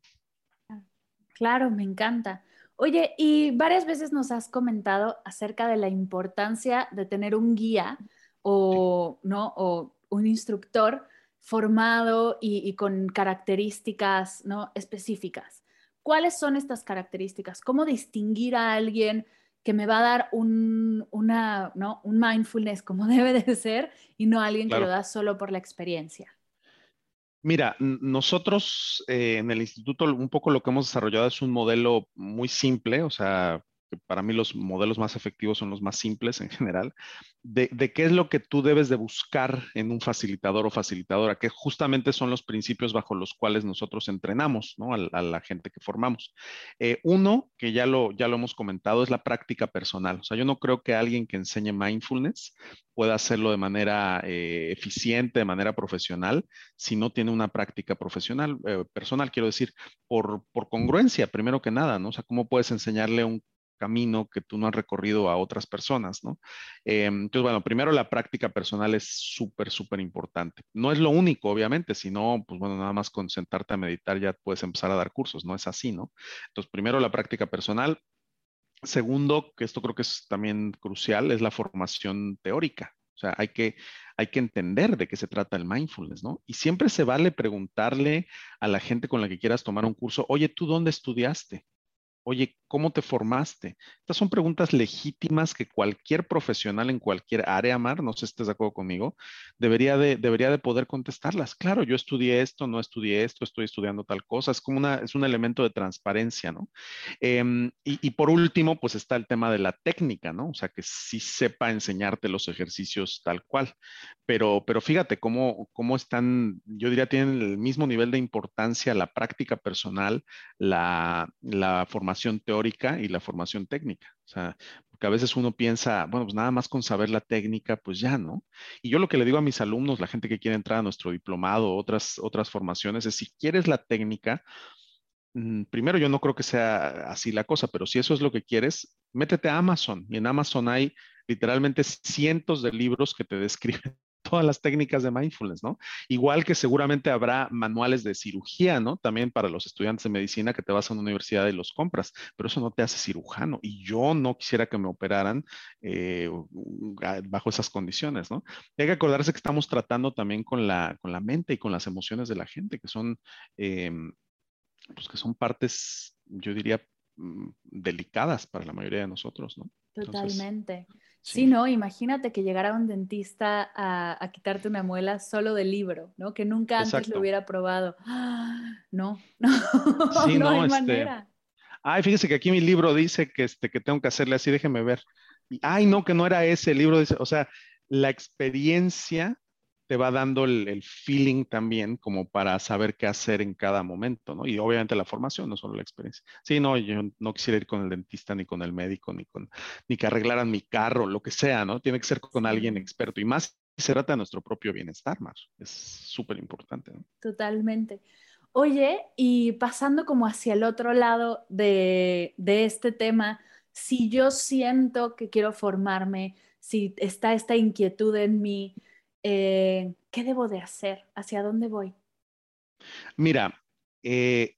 Claro, me encanta. Oye, y varias veces nos has comentado acerca de la importancia de tener un guía o, ¿no? o un instructor formado y, con características ¿no? específicas. ¿Cuáles son estas características? ¿Cómo distinguir a alguien que me va a dar un, una, ¿no? un mindfulness como debe de ser y no alguien que lo da solo por la experiencia? Mira, nosotros eh, en el instituto un poco lo que hemos desarrollado es un modelo muy simple, o sea, para mí los modelos más efectivos son los más simples en general, de, qué es lo que tú debes de buscar en un facilitador o facilitadora, que justamente son los principios bajo los cuales nosotros entrenamos ¿no? a, la gente que formamos. Eh, uno, que ya lo, ya lo hemos comentado, es la práctica personal. O sea, yo no creo que alguien que enseñe mindfulness pueda hacerlo de manera eh, eficiente, de manera profesional, si no tiene una práctica profesional, eh, personal, quiero decir, por, por congruencia, primero que nada, ¿no? O sea, ¿cómo puedes enseñarle un camino que tú no has recorrido a otras personas, ¿no? Eh, entonces, bueno, primero la práctica personal es súper, súper importante. No es lo único, obviamente, sino, pues bueno, nada más con sentarte a meditar ya puedes empezar a dar cursos, no es así, ¿no? Entonces, primero la práctica personal. Segundo, que esto creo que es también crucial, es la formación teórica. O sea, hay que, hay que entender de qué se trata el mindfulness, ¿no? Y siempre se vale preguntarle a la gente con la que quieras tomar un curso, oye, ¿tú dónde estudiaste? Oye, ¿cómo te formaste? Estas son preguntas legítimas que cualquier profesional en cualquier área, Mar, no sé si estés de acuerdo conmigo, debería de, debería de poder contestarlas. Claro, yo estudié esto, no estudié esto, estoy estudiando tal cosa. Es como una, es un elemento de transparencia, ¿no? Em, y, por último, pues está el tema de la técnica, ¿no? O sea, que sí sepa enseñarte los ejercicios tal cual. Pero, pero fíjate cómo, cómo están, yo diría, tienen el mismo nivel de importancia la práctica personal, la, la formación teórica y la formación técnica. O sea, porque a veces uno piensa, bueno, pues nada más con saber la técnica, pues ya, ¿no? Y yo lo que le digo a mis alumnos, la gente que quiere entrar a nuestro diplomado, otras, otras formaciones, es si quieres la técnica, mm, primero yo no creo que sea así la cosa, pero si eso es lo que quieres, métete a Amazon y en Amazon hay literalmente cientos de libros que te describen todas las técnicas de mindfulness, ¿no? Igual que seguramente habrá manuales de cirugía, ¿no? También para los estudiantes de medicina que te vas a una universidad y los compras, pero eso no te hace cirujano y yo no quisiera que me operaran eh, bajo esas condiciones, ¿no? Hay que acordarse que estamos tratando también con la, con la mente y con las emociones de la gente, que son, em, pues que son partes, yo diría, delicadas para la mayoría de nosotros, ¿no? Totalmente. Sí. no, imagínate que llegara un dentista a, quitarte una muela solo del libro, ¿no? Que nunca antes lo hubiera probado. No, no, sí, no, hay este, manera. Ay, fíjese que aquí mi libro dice que, este, que tengo que hacerle así, déjeme ver. Ay, no, que no era ese, el libro dice, o sea, la experiencia te va dando el, feeling también como para saber qué hacer en cada momento, ¿no? Y obviamente la formación, no solo la experiencia. Sí, no, yo no quisiera ir con el dentista, ni con el médico, ni con, ni que arreglaran mi carro, lo que sea, ¿no? Tiene que ser con alguien experto y más si se trata de nuestro propio bienestar, más. Es súper importante, ¿no? Totalmente. Oye, y pasando como hacia el otro lado de, de este tema, si yo siento que quiero formarme, si está esta inquietud en mí, eh, ¿qué debo de hacer? ¿Hacia dónde voy? Mira, eh,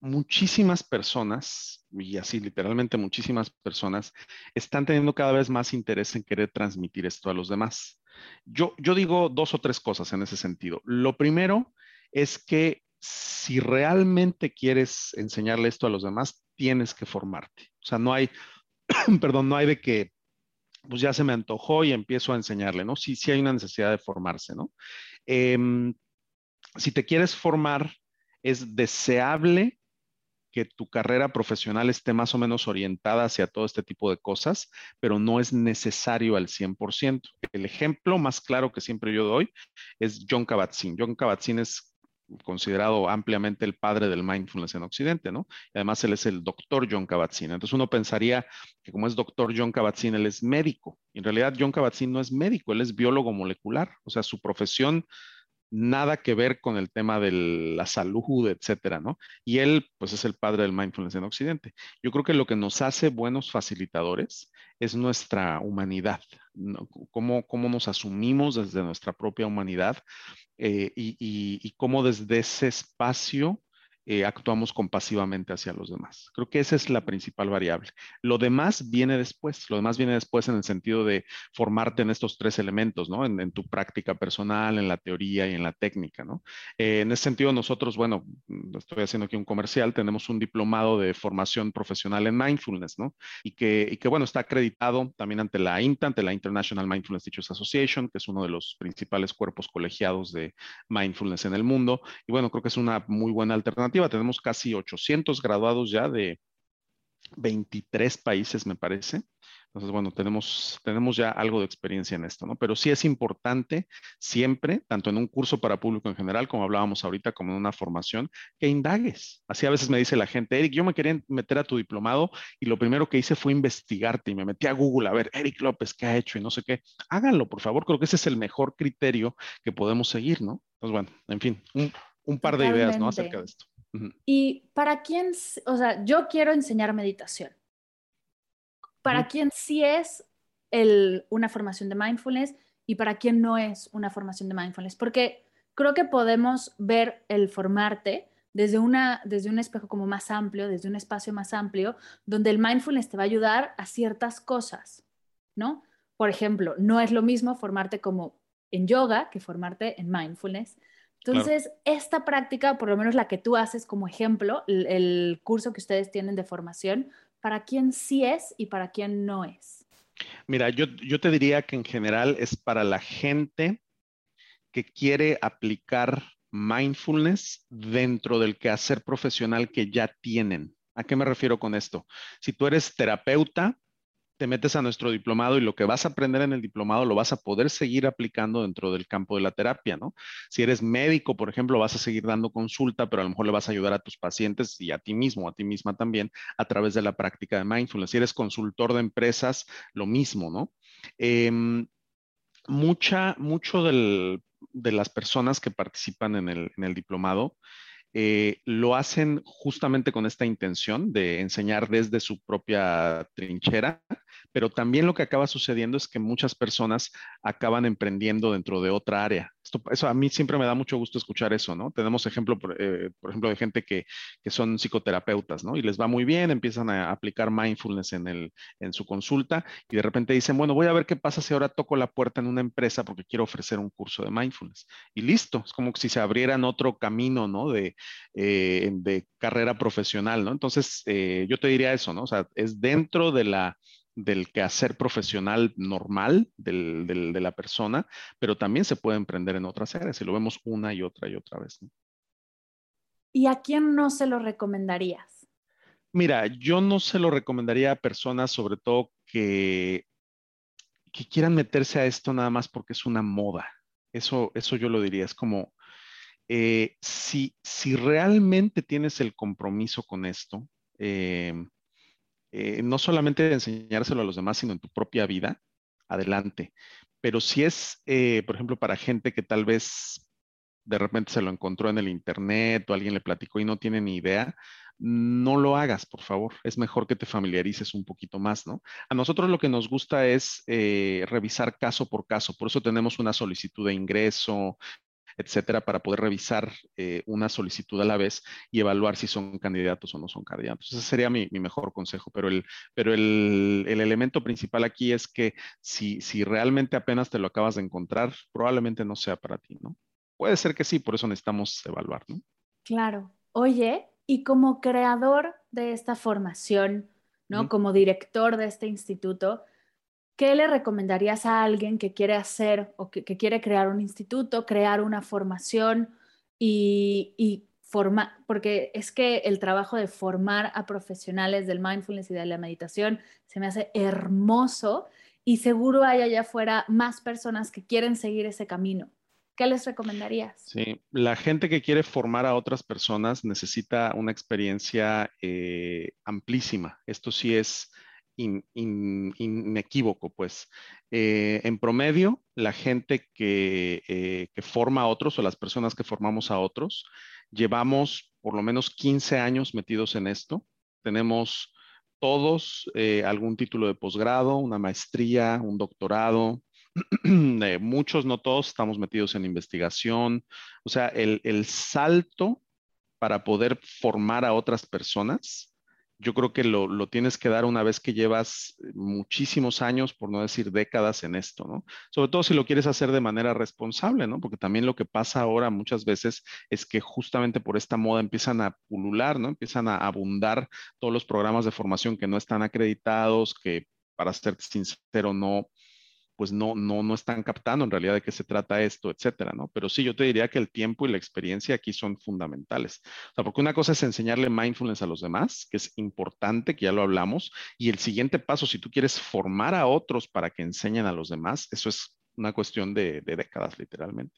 muchísimas personas, y así literalmente muchísimas personas, están teniendo cada vez más interés en querer transmitir esto a los demás. Yo, yo digo dos o tres cosas en ese sentido. Lo primero es que si realmente quieres enseñarle esto a los demás, tienes que formarte. O sea, no hay, perdón, no hay de que pues ya se me antojó y empiezo a enseñarle, ¿no? Sí, sí hay una necesidad de formarse, ¿no? Em, si te quieres formar, es deseable que tu carrera profesional esté más o menos orientada hacia todo este tipo de cosas, pero no es necesario al 100%. El ejemplo más claro que siempre yo doy es John Kabat-Zinn. John Kabat-Zinn es considerado ampliamente el padre del mindfulness en Occidente, ¿no? Además él es el doctor John Kabat-Zinn. Entonces uno pensaría que como es doctor John Kabat-Zinn, él es médico. En realidad John Kabat-Zinn no es médico, él es biólogo molecular. O sea, su profesión nada que ver con el tema de la salud, etcétera, ¿no? Y él, pues, es el padre del mindfulness en Occidente. Yo creo que lo que nos hace buenos facilitadores es nuestra humanidad, ¿no? cómo, nos asumimos desde nuestra propia humanidad eh, y, cómo desde ese espacio eh, actuamos compasivamente hacia los demás. Creo que esa es la principal variable. Lo demás viene después, lo demás viene después en el sentido de formarte en estos tres elementos, ¿no? En, tu práctica personal, en la teoría y en la técnica, ¿no? Eh, en ese sentido, nosotros, bueno, estoy haciendo aquí un comercial, tenemos un diplomado de formación profesional en mindfulness, ¿no? Y que, y que bueno, está acreditado también ante la INTA, ante la International Mindfulness Teachers Association, que es uno de los principales cuerpos colegiados de mindfulness en el mundo. Y bueno, creo que es una muy buena alternativa tenemos casi 800 graduados ya de 23 países, me parece. Entonces, bueno, tenemos, tenemos ya algo de experiencia en esto, ¿no? Pero sí es importante siempre, tanto en un curso para público en general, como hablábamos ahorita, como en una formación, que indagues. Así a veces me dice la gente, Eric, yo me quería meter a tu diplomado y lo primero que hice fue investigarte y me metí a Google a ver, Eric López, ¿qué ha hecho? Y no sé qué. Háganlo, por favor. Creo que ese es el mejor criterio que podemos seguir, ¿no? Entonces, bueno, en fin, un, un par de ideas, ¿no? Acerca de esto. Y para quién, o sea, yo quiero enseñar meditación. Para quién sí es el, una formación de mindfulness y para quién no es una formación de mindfulness. Porque creo que podemos ver el formarte desde, una, desde un espejo como más amplio, desde un espacio más amplio, donde el mindfulness te va a ayudar a ciertas cosas, ¿no? Por ejemplo, no es lo mismo formarte como en yoga que formarte en mindfulness. Entonces, esta práctica, por lo menos la que tú haces como ejemplo, el, curso que ustedes tienen de formación, ¿para quién sí es y para quién no es? Mira, yo, yo te diría que en general es para la gente que quiere aplicar mindfulness dentro del quehacer profesional que ya tienen. ¿A qué me refiero con esto? Si tú eres terapeuta, te metes a nuestro diplomado y lo que vas a aprender en el diplomado lo vas a poder seguir aplicando dentro del campo de la terapia, ¿no? Si eres médico, por ejemplo, vas a seguir dando consulta, pero a lo mejor le vas a ayudar a tus pacientes y a ti mismo, a ti misma también, a través de la práctica de mindfulness. Si eres consultor de empresas, lo mismo, ¿no? Em, mucha, mucho de las personas que participan en el, diplomado eh, lo hacen justamente con esta intención de enseñar desde su propia trinchera, pero también lo que acaba sucediendo es que muchas personas acaban emprendiendo dentro de otra área. Eso a mí siempre me da mucho gusto escuchar eso, ¿no? Tenemos ejemplo, por, eh, ejemplo, de gente que, son psicoterapeutas, ¿no? Y les va muy bien, empiezan a aplicar mindfulness en, el, en su consulta y de repente dicen, bueno, voy a ver qué pasa si ahora toco la puerta en una empresa porque quiero ofrecer un curso de mindfulness. Y listo, es como si se abrieran otro camino, ¿no? De, eh, de carrera profesional, ¿no? Entonces, eh, yo te diría eso, ¿no? O sea, es dentro de la del quehacer profesional normal de la persona, pero también se puede emprender en otras áreas y lo vemos una y otra y otra vez. ¿Y a quién no se lo recomendarías? Mira, yo no se lo recomendaría a personas sobre todo que, que quieran meterse a esto nada más porque es una moda. Eso, eso yo lo diría, es como, eh, si, si realmente tienes el compromiso con esto, eh, eh, no solamente enseñárselo a los demás, sino en tu propia vida, adelante. Pero si es, eh, por ejemplo, para gente que tal vez de repente se lo encontró en el internet o alguien le platicó y no tiene ni idea, no lo hagas, por favor. Es mejor que te familiarices un poquito más, ¿no? A nosotros lo que nos gusta es eh, revisar caso por caso. Por eso tenemos una solicitud de ingreso, etcétera, para poder revisar eh, una solicitud a la vez y evaluar si son candidatos o no son candidatos. Ese sería mi, mejor consejo, pero, el, pero el, elemento principal aquí es que si, si realmente apenas te lo acabas de encontrar, probablemente no sea para ti, ¿no? Puede ser que sí, por eso necesitamos evaluar, ¿no? Claro. Oye, y como creador de esta formación, ¿no? Como director de este instituto, ¿qué le recomendarías a alguien que quiere hacer o que, quiere crear un instituto, crear una formación y, formar? Porque es que el trabajo de formar a profesionales del mindfulness y de la meditación se me hace hermoso y seguro hay allá afuera más personas que quieren seguir ese camino. ¿Qué les recomendarías? Sí, la gente que quiere formar a otras personas necesita una experiencia eh, amplísima. Esto sí es inequívoco, pues. Eh, en promedio, la gente que, eh, que, forma a otros o las personas que formamos a otros, llevamos por lo menos 15 años metidos en esto. Tenemos todos eh, algún título de posgrado, una maestría, un doctorado. muchos, no todos, estamos metidos en investigación. O sea, el salto para poder formar a otras personas, yo creo que lo, tienes que dar una vez que llevas muchísimos años, por no decir décadas en esto, ¿no? Sobre todo si lo quieres hacer de manera responsable, ¿no? Porque también lo que pasa ahora muchas veces es que justamente por esta moda empiezan a pulular, ¿no? Empiezan a abundar todos los programas de formación que no están acreditados, que para ser sincero no, pues no, no, no están captando en realidad de qué se trata esto, etcétera, ¿no? Pero sí, yo te diría que el tiempo y la experiencia aquí son fundamentales. O sea, porque una cosa es enseñarle mindfulness a los demás, que es importante, que ya lo hablamos, y el siguiente paso, si tú quieres formar a otros para que enseñen a los demás, eso es una cuestión de, de décadas, literalmente.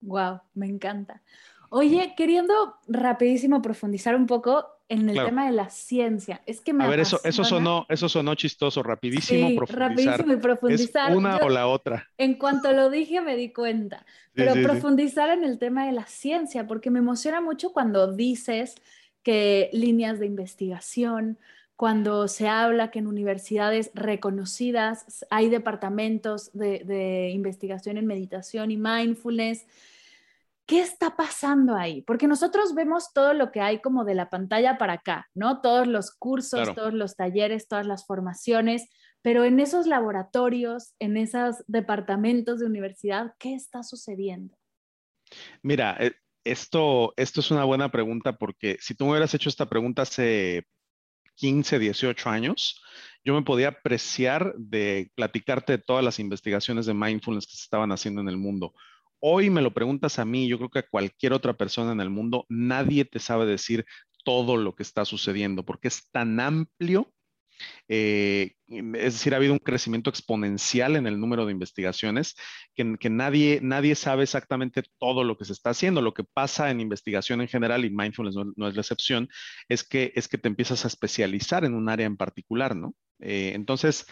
Wow, me encanta. Oye, queriendo rapidísimo profundizar un poco en el tema de la ciencia. Es que me A ver, eso, eso, sonó, eso sonó chistoso, rapidísimo sí, profundizar. Rapidísimo y profundizar. una o la otra. En cuanto lo dije me di cuenta. Pero profundizar en el tema de la ciencia, porque me emociona mucho cuando dices que líneas de investigación, cuando se habla que en universidades reconocidas hay departamentos de, de investigación en meditación y mindfulness ¿qué está pasando ahí? Porque nosotros vemos todo lo que hay como de la pantalla para acá, ¿no? Todos los cursos, todos los talleres, todas las formaciones, pero en esos laboratorios, en esos departamentos de universidad, ¿qué está sucediendo? Mira, eh, esto, esto es una buena pregunta porque si tú me hubieras hecho esta pregunta hace 15, 18 años, yo me podía apreciar de platicarte de todas las investigaciones de mindfulness que se estaban haciendo en el mundo hoy me lo preguntas a mí, yo creo que a cualquier otra persona en el mundo, nadie te sabe decir todo lo que está sucediendo, porque es tan amplio. Eh, es decir, ha habido un crecimiento exponencial en el número de investigaciones que, nadie, nadie sabe exactamente todo lo que se está haciendo. Lo que pasa en investigación en general, y mindfulness no, es la excepción, es que, es que te empiezas a especializar en un área en particular, ¿no? Eh, entonces,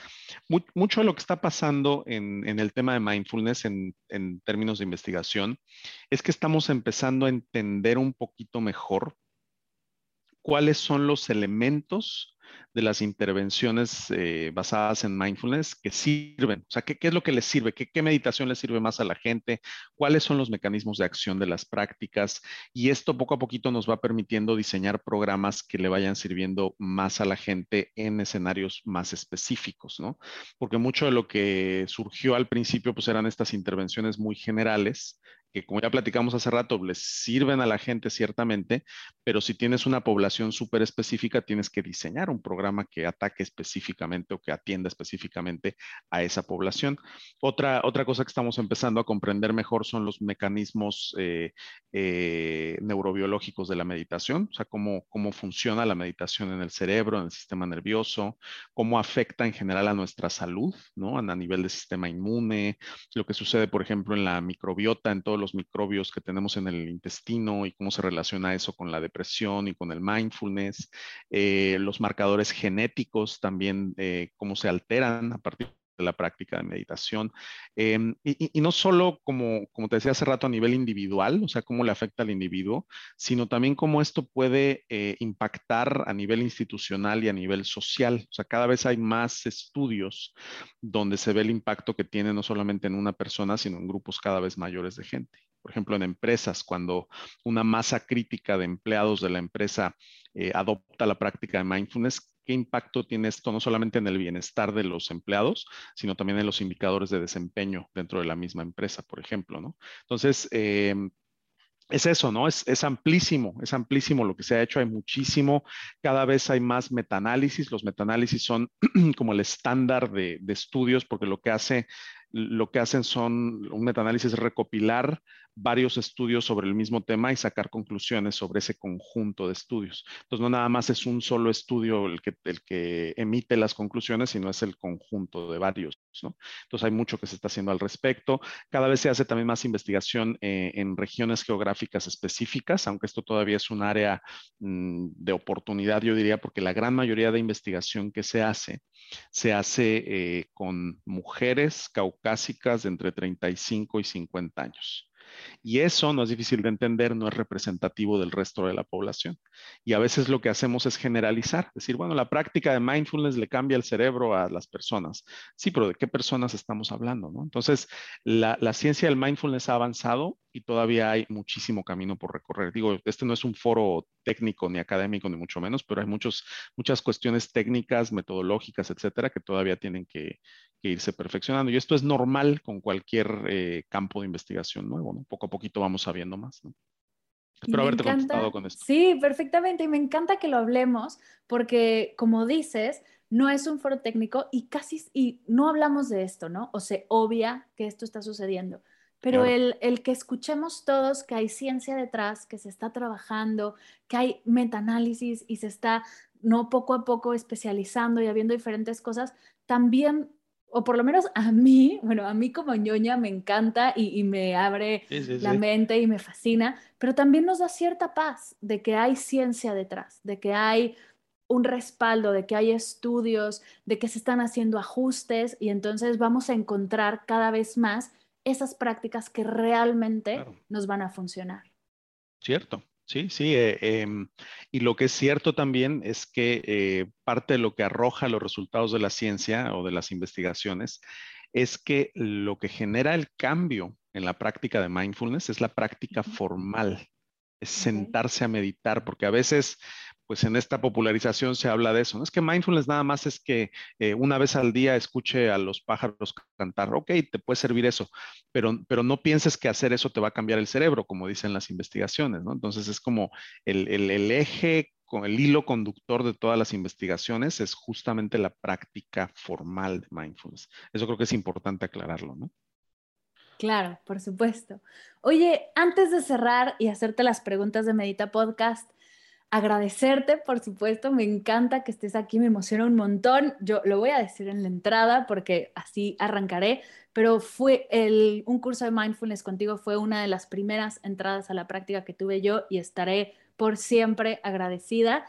mucho de lo que está pasando en, el tema de mindfulness en, términos de investigación es que estamos empezando a entender un poquito mejor cuáles son los elementos de las intervenciones eh, basadas en mindfulness que sirven. O sea, ¿qué, es lo que les sirve? ¿Qué, ¿Qué, meditación les sirve más a la gente? ¿Cuáles son los mecanismos de acción de las prácticas? Y esto poco a poquito nos va permitiendo diseñar programas que le vayan sirviendo más a la gente en escenarios más específicos, ¿no? Porque mucho de lo que surgió al principio, pues eran estas intervenciones muy generales que como ya platicamos hace rato, les sirven a la gente ciertamente, pero si tienes una población súper específica, tienes que diseñar un programa que ataque específicamente o que atienda específicamente a esa población. Otra, otra cosa que estamos empezando a comprender mejor son los mecanismos eh, eh, neurobiológicos de la meditación, o sea, cómo, cómo funciona la meditación en el cerebro, en el sistema nervioso, cómo afecta en general a nuestra salud, ¿no? A nivel del sistema inmune, lo que sucede, por ejemplo, en la microbiota, en todo los microbios que tenemos en el intestino y cómo se relaciona eso con la depresión y con el mindfulness, eh, los marcadores genéticos también, eh, cómo se alteran a partir de la práctica de meditación. Em, y, no solo, como, como te decía hace rato, a nivel individual, o sea, cómo le afecta al individuo, sino también cómo esto puede eh, impactar a nivel institucional y a nivel social. O sea, cada vez hay más estudios donde se ve el impacto que tiene no solamente en una persona, sino en grupos cada vez mayores de gente. Por ejemplo, en empresas, cuando una masa crítica de empleados de la empresa eh, adopta la práctica de mindfulness, qué impacto tiene esto no solamente en el bienestar de los empleados, sino también en los indicadores de desempeño dentro de la misma empresa, por ejemplo, ¿no? Entonces, eh, es eso, ¿no? Es, amplísimo, es amplísimo lo que se ha hecho, hay muchísimo, cada vez hay más metaanálisis, los metaanálisis son como el estándar de, de, estudios porque lo que hace lo que hacen son un metaanálisis recopilar varios estudios sobre el mismo tema y sacar conclusiones sobre ese conjunto de estudios. Entonces, no nada más es un solo estudio el que, emite las conclusiones, sino es el conjunto de varios. ¿no? Entonces, hay mucho que se está haciendo al respecto. Cada vez se hace también más investigación eh, en regiones geográficas específicas, aunque esto todavía es un área mm, de oportunidad, yo diría, porque la gran mayoría de investigación que se hace se hace eh, con mujeres caucásicas de entre 35 y 50 años. Y eso no es difícil de entender, no es representativo del resto de la población. Y a veces lo que hacemos es generalizar, decir, bueno, la práctica de mindfulness le cambia el cerebro a las personas. Sí, pero ¿de qué personas estamos hablando? Entonces, la, ciencia del mindfulness ha avanzado y todavía hay muchísimo camino por recorrer. Digo, este no es un foro técnico ni académico, ni mucho menos, pero hay muchos, muchas cuestiones técnicas, metodológicas, etcétera, que todavía tienen que, irse perfeccionando. Y esto es normal con cualquier eh, campo de investigación nuevo, ¿no? Poco a poquito vamos sabiendo más, ¿no? Espero haberte contestado con esto. Sí, perfectamente. Y me encanta que lo hablemos porque, como dices, no es un foro técnico y casi y no hablamos de esto, ¿no? O se obvia que esto está sucediendo. Pero el, el, que escuchemos todos que hay ciencia detrás, que se está trabajando, que hay metaanálisis y se está, no poco a poco especializando y habiendo diferentes cosas, también o por lo menos a mí, bueno, a mí como ñoña me encanta y, me abre la mente y me fascina, pero también nos da cierta paz de que hay ciencia detrás, de que hay un respaldo, de que hay estudios, de que se están haciendo ajustes y entonces vamos a encontrar cada vez más esas prácticas que realmente nos van a funcionar. Cierto. Sí, sí. Eh, em, y lo que es cierto también es que eh, parte de lo que arroja los resultados de la ciencia o de las investigaciones es que lo que genera el cambio en la práctica de mindfulness es la práctica formal, es sentarse a meditar, porque a veces pues en esta popularización se habla de eso. No es que mindfulness nada más es que eh, una vez al día escuche a los pájaros cantar. Ok, te puede servir eso, pero, pero no pienses que hacer eso te va a cambiar el cerebro, como dicen las investigaciones, ¿no? Entonces es como el, el, eje con el hilo conductor de todas las investigaciones es justamente la práctica formal de mindfulness. Eso creo que es importante aclararlo, ¿no? Claro, por supuesto. Oye, antes de cerrar y hacerte las preguntas de Medita Podcast, agradecerte, por supuesto, me encanta que estés aquí, me emociona un montón. Yo lo voy a decir en la entrada porque así arrancaré, pero fue el, un curso de mindfulness contigo fue una de las primeras entradas a la práctica que tuve yo y estaré por siempre agradecida.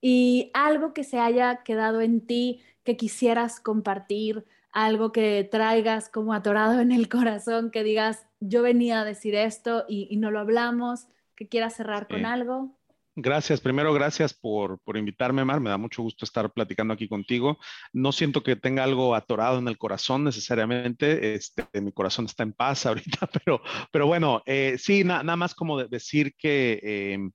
Y algo que se haya quedado en ti, que quisieras compartir, algo que traigas como atorado en el corazón, que digas, yo venía a decir esto y, no lo hablamos, que quieras cerrar con algo. Gracias, primero gracias por, invitarme, Mar. Me da mucho gusto estar platicando aquí contigo. No siento que tenga algo atorado en el corazón necesariamente. Este, mi corazón está en paz ahorita, pero, pero bueno, eh, sí, nada más como decir que em,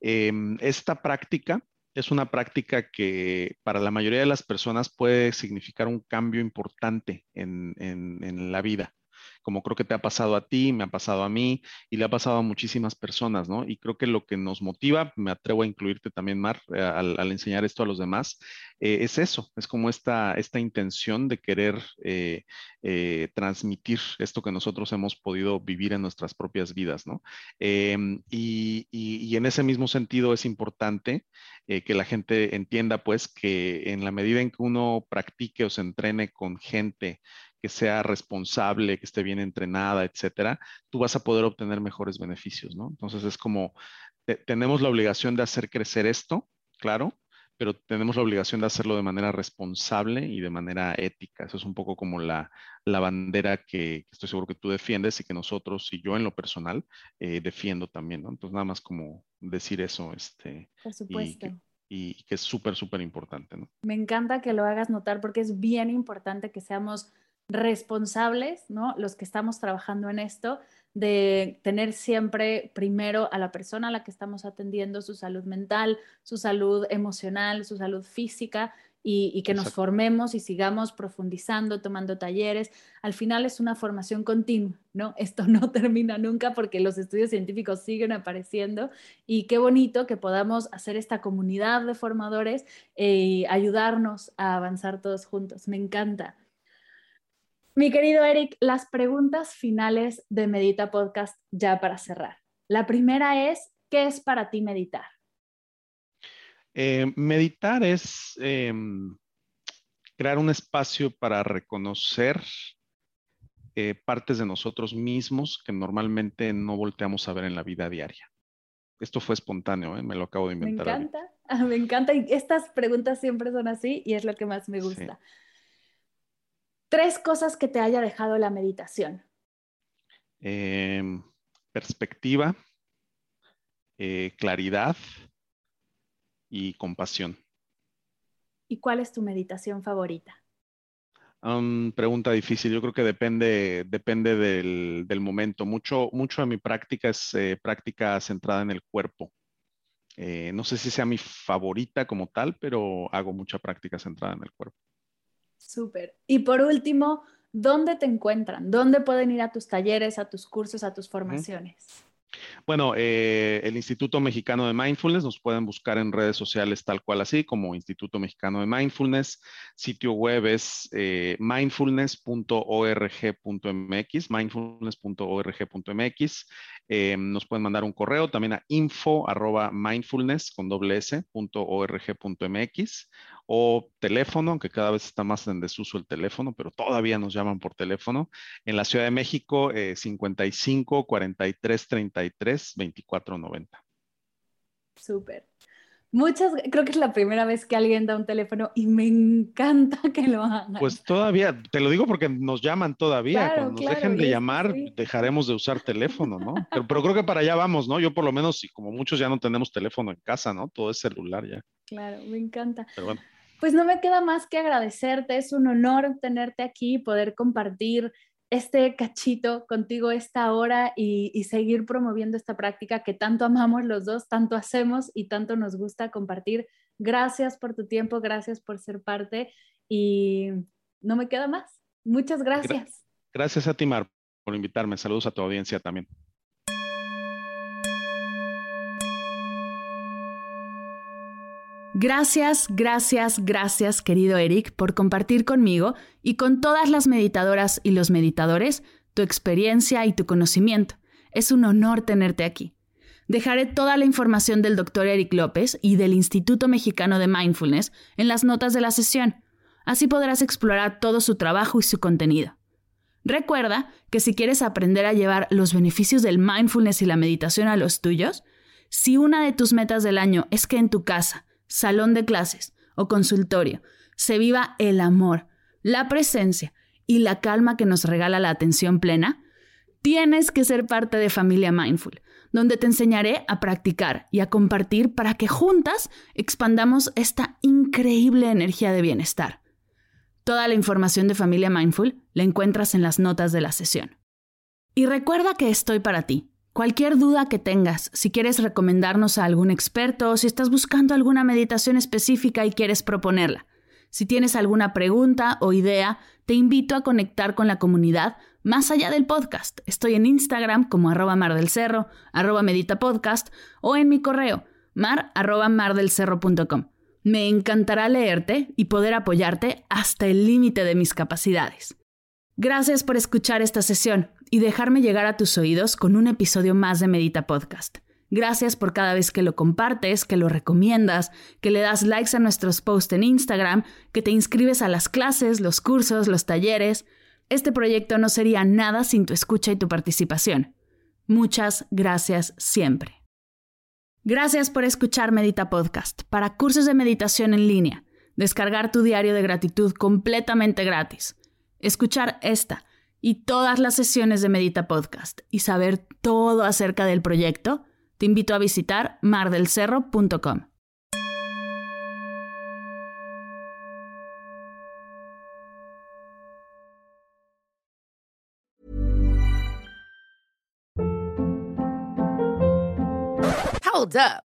em, esta práctica es una práctica que para la mayoría de las personas puede significar un cambio importante en la vida como creo que te ha pasado a ti, me ha pasado a mí y le ha pasado a muchísimas personas, ¿no? Y creo que lo que nos motiva, me atrevo a incluirte también, Mar, eh, al, enseñar esto a los demás, eh, es eso, es como esta, esta intención de querer eh, transmitir esto que nosotros hemos podido vivir en nuestras propias vidas, ¿no? Em, y, y, en ese mismo sentido es importante que la gente entienda, pues, que en la medida en que uno practique o se entrene con gente, que sea responsable, que esté bien entrenada, etcétera, tú vas a poder obtener mejores beneficios, ¿no? Entonces es como, tenemos la obligación de hacer crecer esto, claro, pero tenemos la obligación de hacerlo de manera responsable y de manera ética. Eso es un poco como la, bandera que, estoy seguro que tú defiendes y que nosotros y yo en lo personal eh, defiendo también, ¿no? Entonces nada más como decir eso, este. Por supuesto. Y que, y que es súper, súper importante, ¿no? Me encanta que lo hagas notar porque es bien importante que seamos responsables, ¿no? Los que estamos trabajando en esto, de tener siempre primero a la persona a la que estamos atendiendo, su salud mental, su salud emocional, su salud física, y, que nos formemos y sigamos profundizando, tomando talleres. Al final es una formación continua, ¿no? Esto no termina nunca porque los estudios científicos siguen apareciendo y qué bonito que podamos hacer esta comunidad de formadores y ayudarnos a avanzar todos juntos. Me encanta. Mi querido Eric, las preguntas finales de Medita Podcast ya para cerrar. La primera es, ¿qué es para ti meditar? Eh, meditar es em, crear un espacio para reconocer eh, partes de nosotros mismos que normalmente no volteamos a ver en la vida diaria. Esto fue espontáneo, ¿eh? me lo acabo de inventar. Me encanta, me encanta. Y estas preguntas siempre son así y es lo que más me gusta. Tres cosas que te haya dejado la meditación. Em, perspectiva, eh, claridad y compasión. ¿Y cuál es tu meditación favorita? pregunta difícil. Yo creo que depende, depende del, momento. Mucho, mucho de mi práctica es eh, práctica centrada en el cuerpo. Eh, no sé si sea mi favorita como tal, pero hago mucha práctica centrada en el cuerpo. Súper. Y por último, ¿dónde te encuentran? ¿Dónde pueden ir a tus talleres, a tus cursos, a tus formaciones? Bueno, eh, el Instituto Mexicano de Mindfulness nos pueden buscar en redes sociales tal cual así como Instituto Mexicano de Mindfulness. Sitio web es eh, mindfulness.org.mx, mindfulness.org.mx. Eh, nos pueden mandar un correo también a info doble o teléfono, aunque cada vez está más en desuso el teléfono, pero todavía nos llaman por teléfono. En la Ciudad de México, 55 43 33 24 90. Súper. Muchas, creo que es la primera vez que alguien da un teléfono y me encanta que lo hagan. Pues todavía, te lo digo porque nos llaman todavía. Cuando nos dejen de llamar, dejaremos de usar teléfono, ¿no? Pero, pero, creo que para allá vamos, ¿no? Yo por lo menos, y como muchos ya no tenemos teléfono en casa, ¿no? Todo es celular ya. Claro, me encanta. Pero bueno. Pues no me queda más que agradecerte, es un honor tenerte aquí, poder compartir este cachito contigo esta hora y, seguir promoviendo esta práctica que tanto amamos los dos, tanto hacemos y tanto nos gusta compartir. Gracias por tu tiempo, gracias por ser parte y no me queda más. Muchas gracias. Gracias a ti, Mar, por invitarme. Saludos a tu audiencia también. Gracias, gracias, gracias, querido Eric, por compartir conmigo y con todas las meditadoras y los meditadores tu experiencia y tu conocimiento. Es un honor tenerte aquí. Dejaré toda la información del Dr. Eric López y del Instituto Mexicano de Mindfulness en las notas de la sesión. Así podrás explorar todo su trabajo y su contenido. Recuerda que si quieres aprender a llevar los beneficios del mindfulness y la meditación a los tuyos, si una de tus metas del año es que en tu casa salón de clases o consultorio, se viva el amor, la presencia y la calma que nos regala la atención plena, tienes que ser parte de Familia Mindful, donde te enseñaré a practicar y a compartir para que juntas expandamos esta increíble energía de bienestar. Toda la información de Familia Mindful la encuentras en las notas de la sesión. Y recuerda que estoy para ti Cualquier duda que tengas, si quieres recomendarnos a algún experto o si estás buscando alguna meditación específica y quieres proponerla. Si tienes alguna pregunta o idea, te invito a conectar con la comunidad más allá del podcast. Estoy en Instagram como arroba mar arroba medita podcast o en mi correo mar arroba mardelcerro.com. Me encantará leerte y poder apoyarte hasta el límite de mis capacidades. Gracias por escuchar esta sesión y dejarme llegar a tus oídos con un episodio más de Medita Podcast. Gracias por cada vez que lo compartes, que lo recomiendas, que le das likes a nuestros posts en Instagram, que te inscribes a las clases, los cursos, los talleres. Este proyecto no sería nada sin tu escucha y tu participación. Muchas gracias siempre. Gracias por escuchar Medita Podcast para cursos de meditación en línea, descargar tu diario de gratitud completamente gratis escuchar esta y todas las sesiones de Medita Podcast y saber todo acerca del proyecto, te invito a visitar mardelcerro.com. Hold up.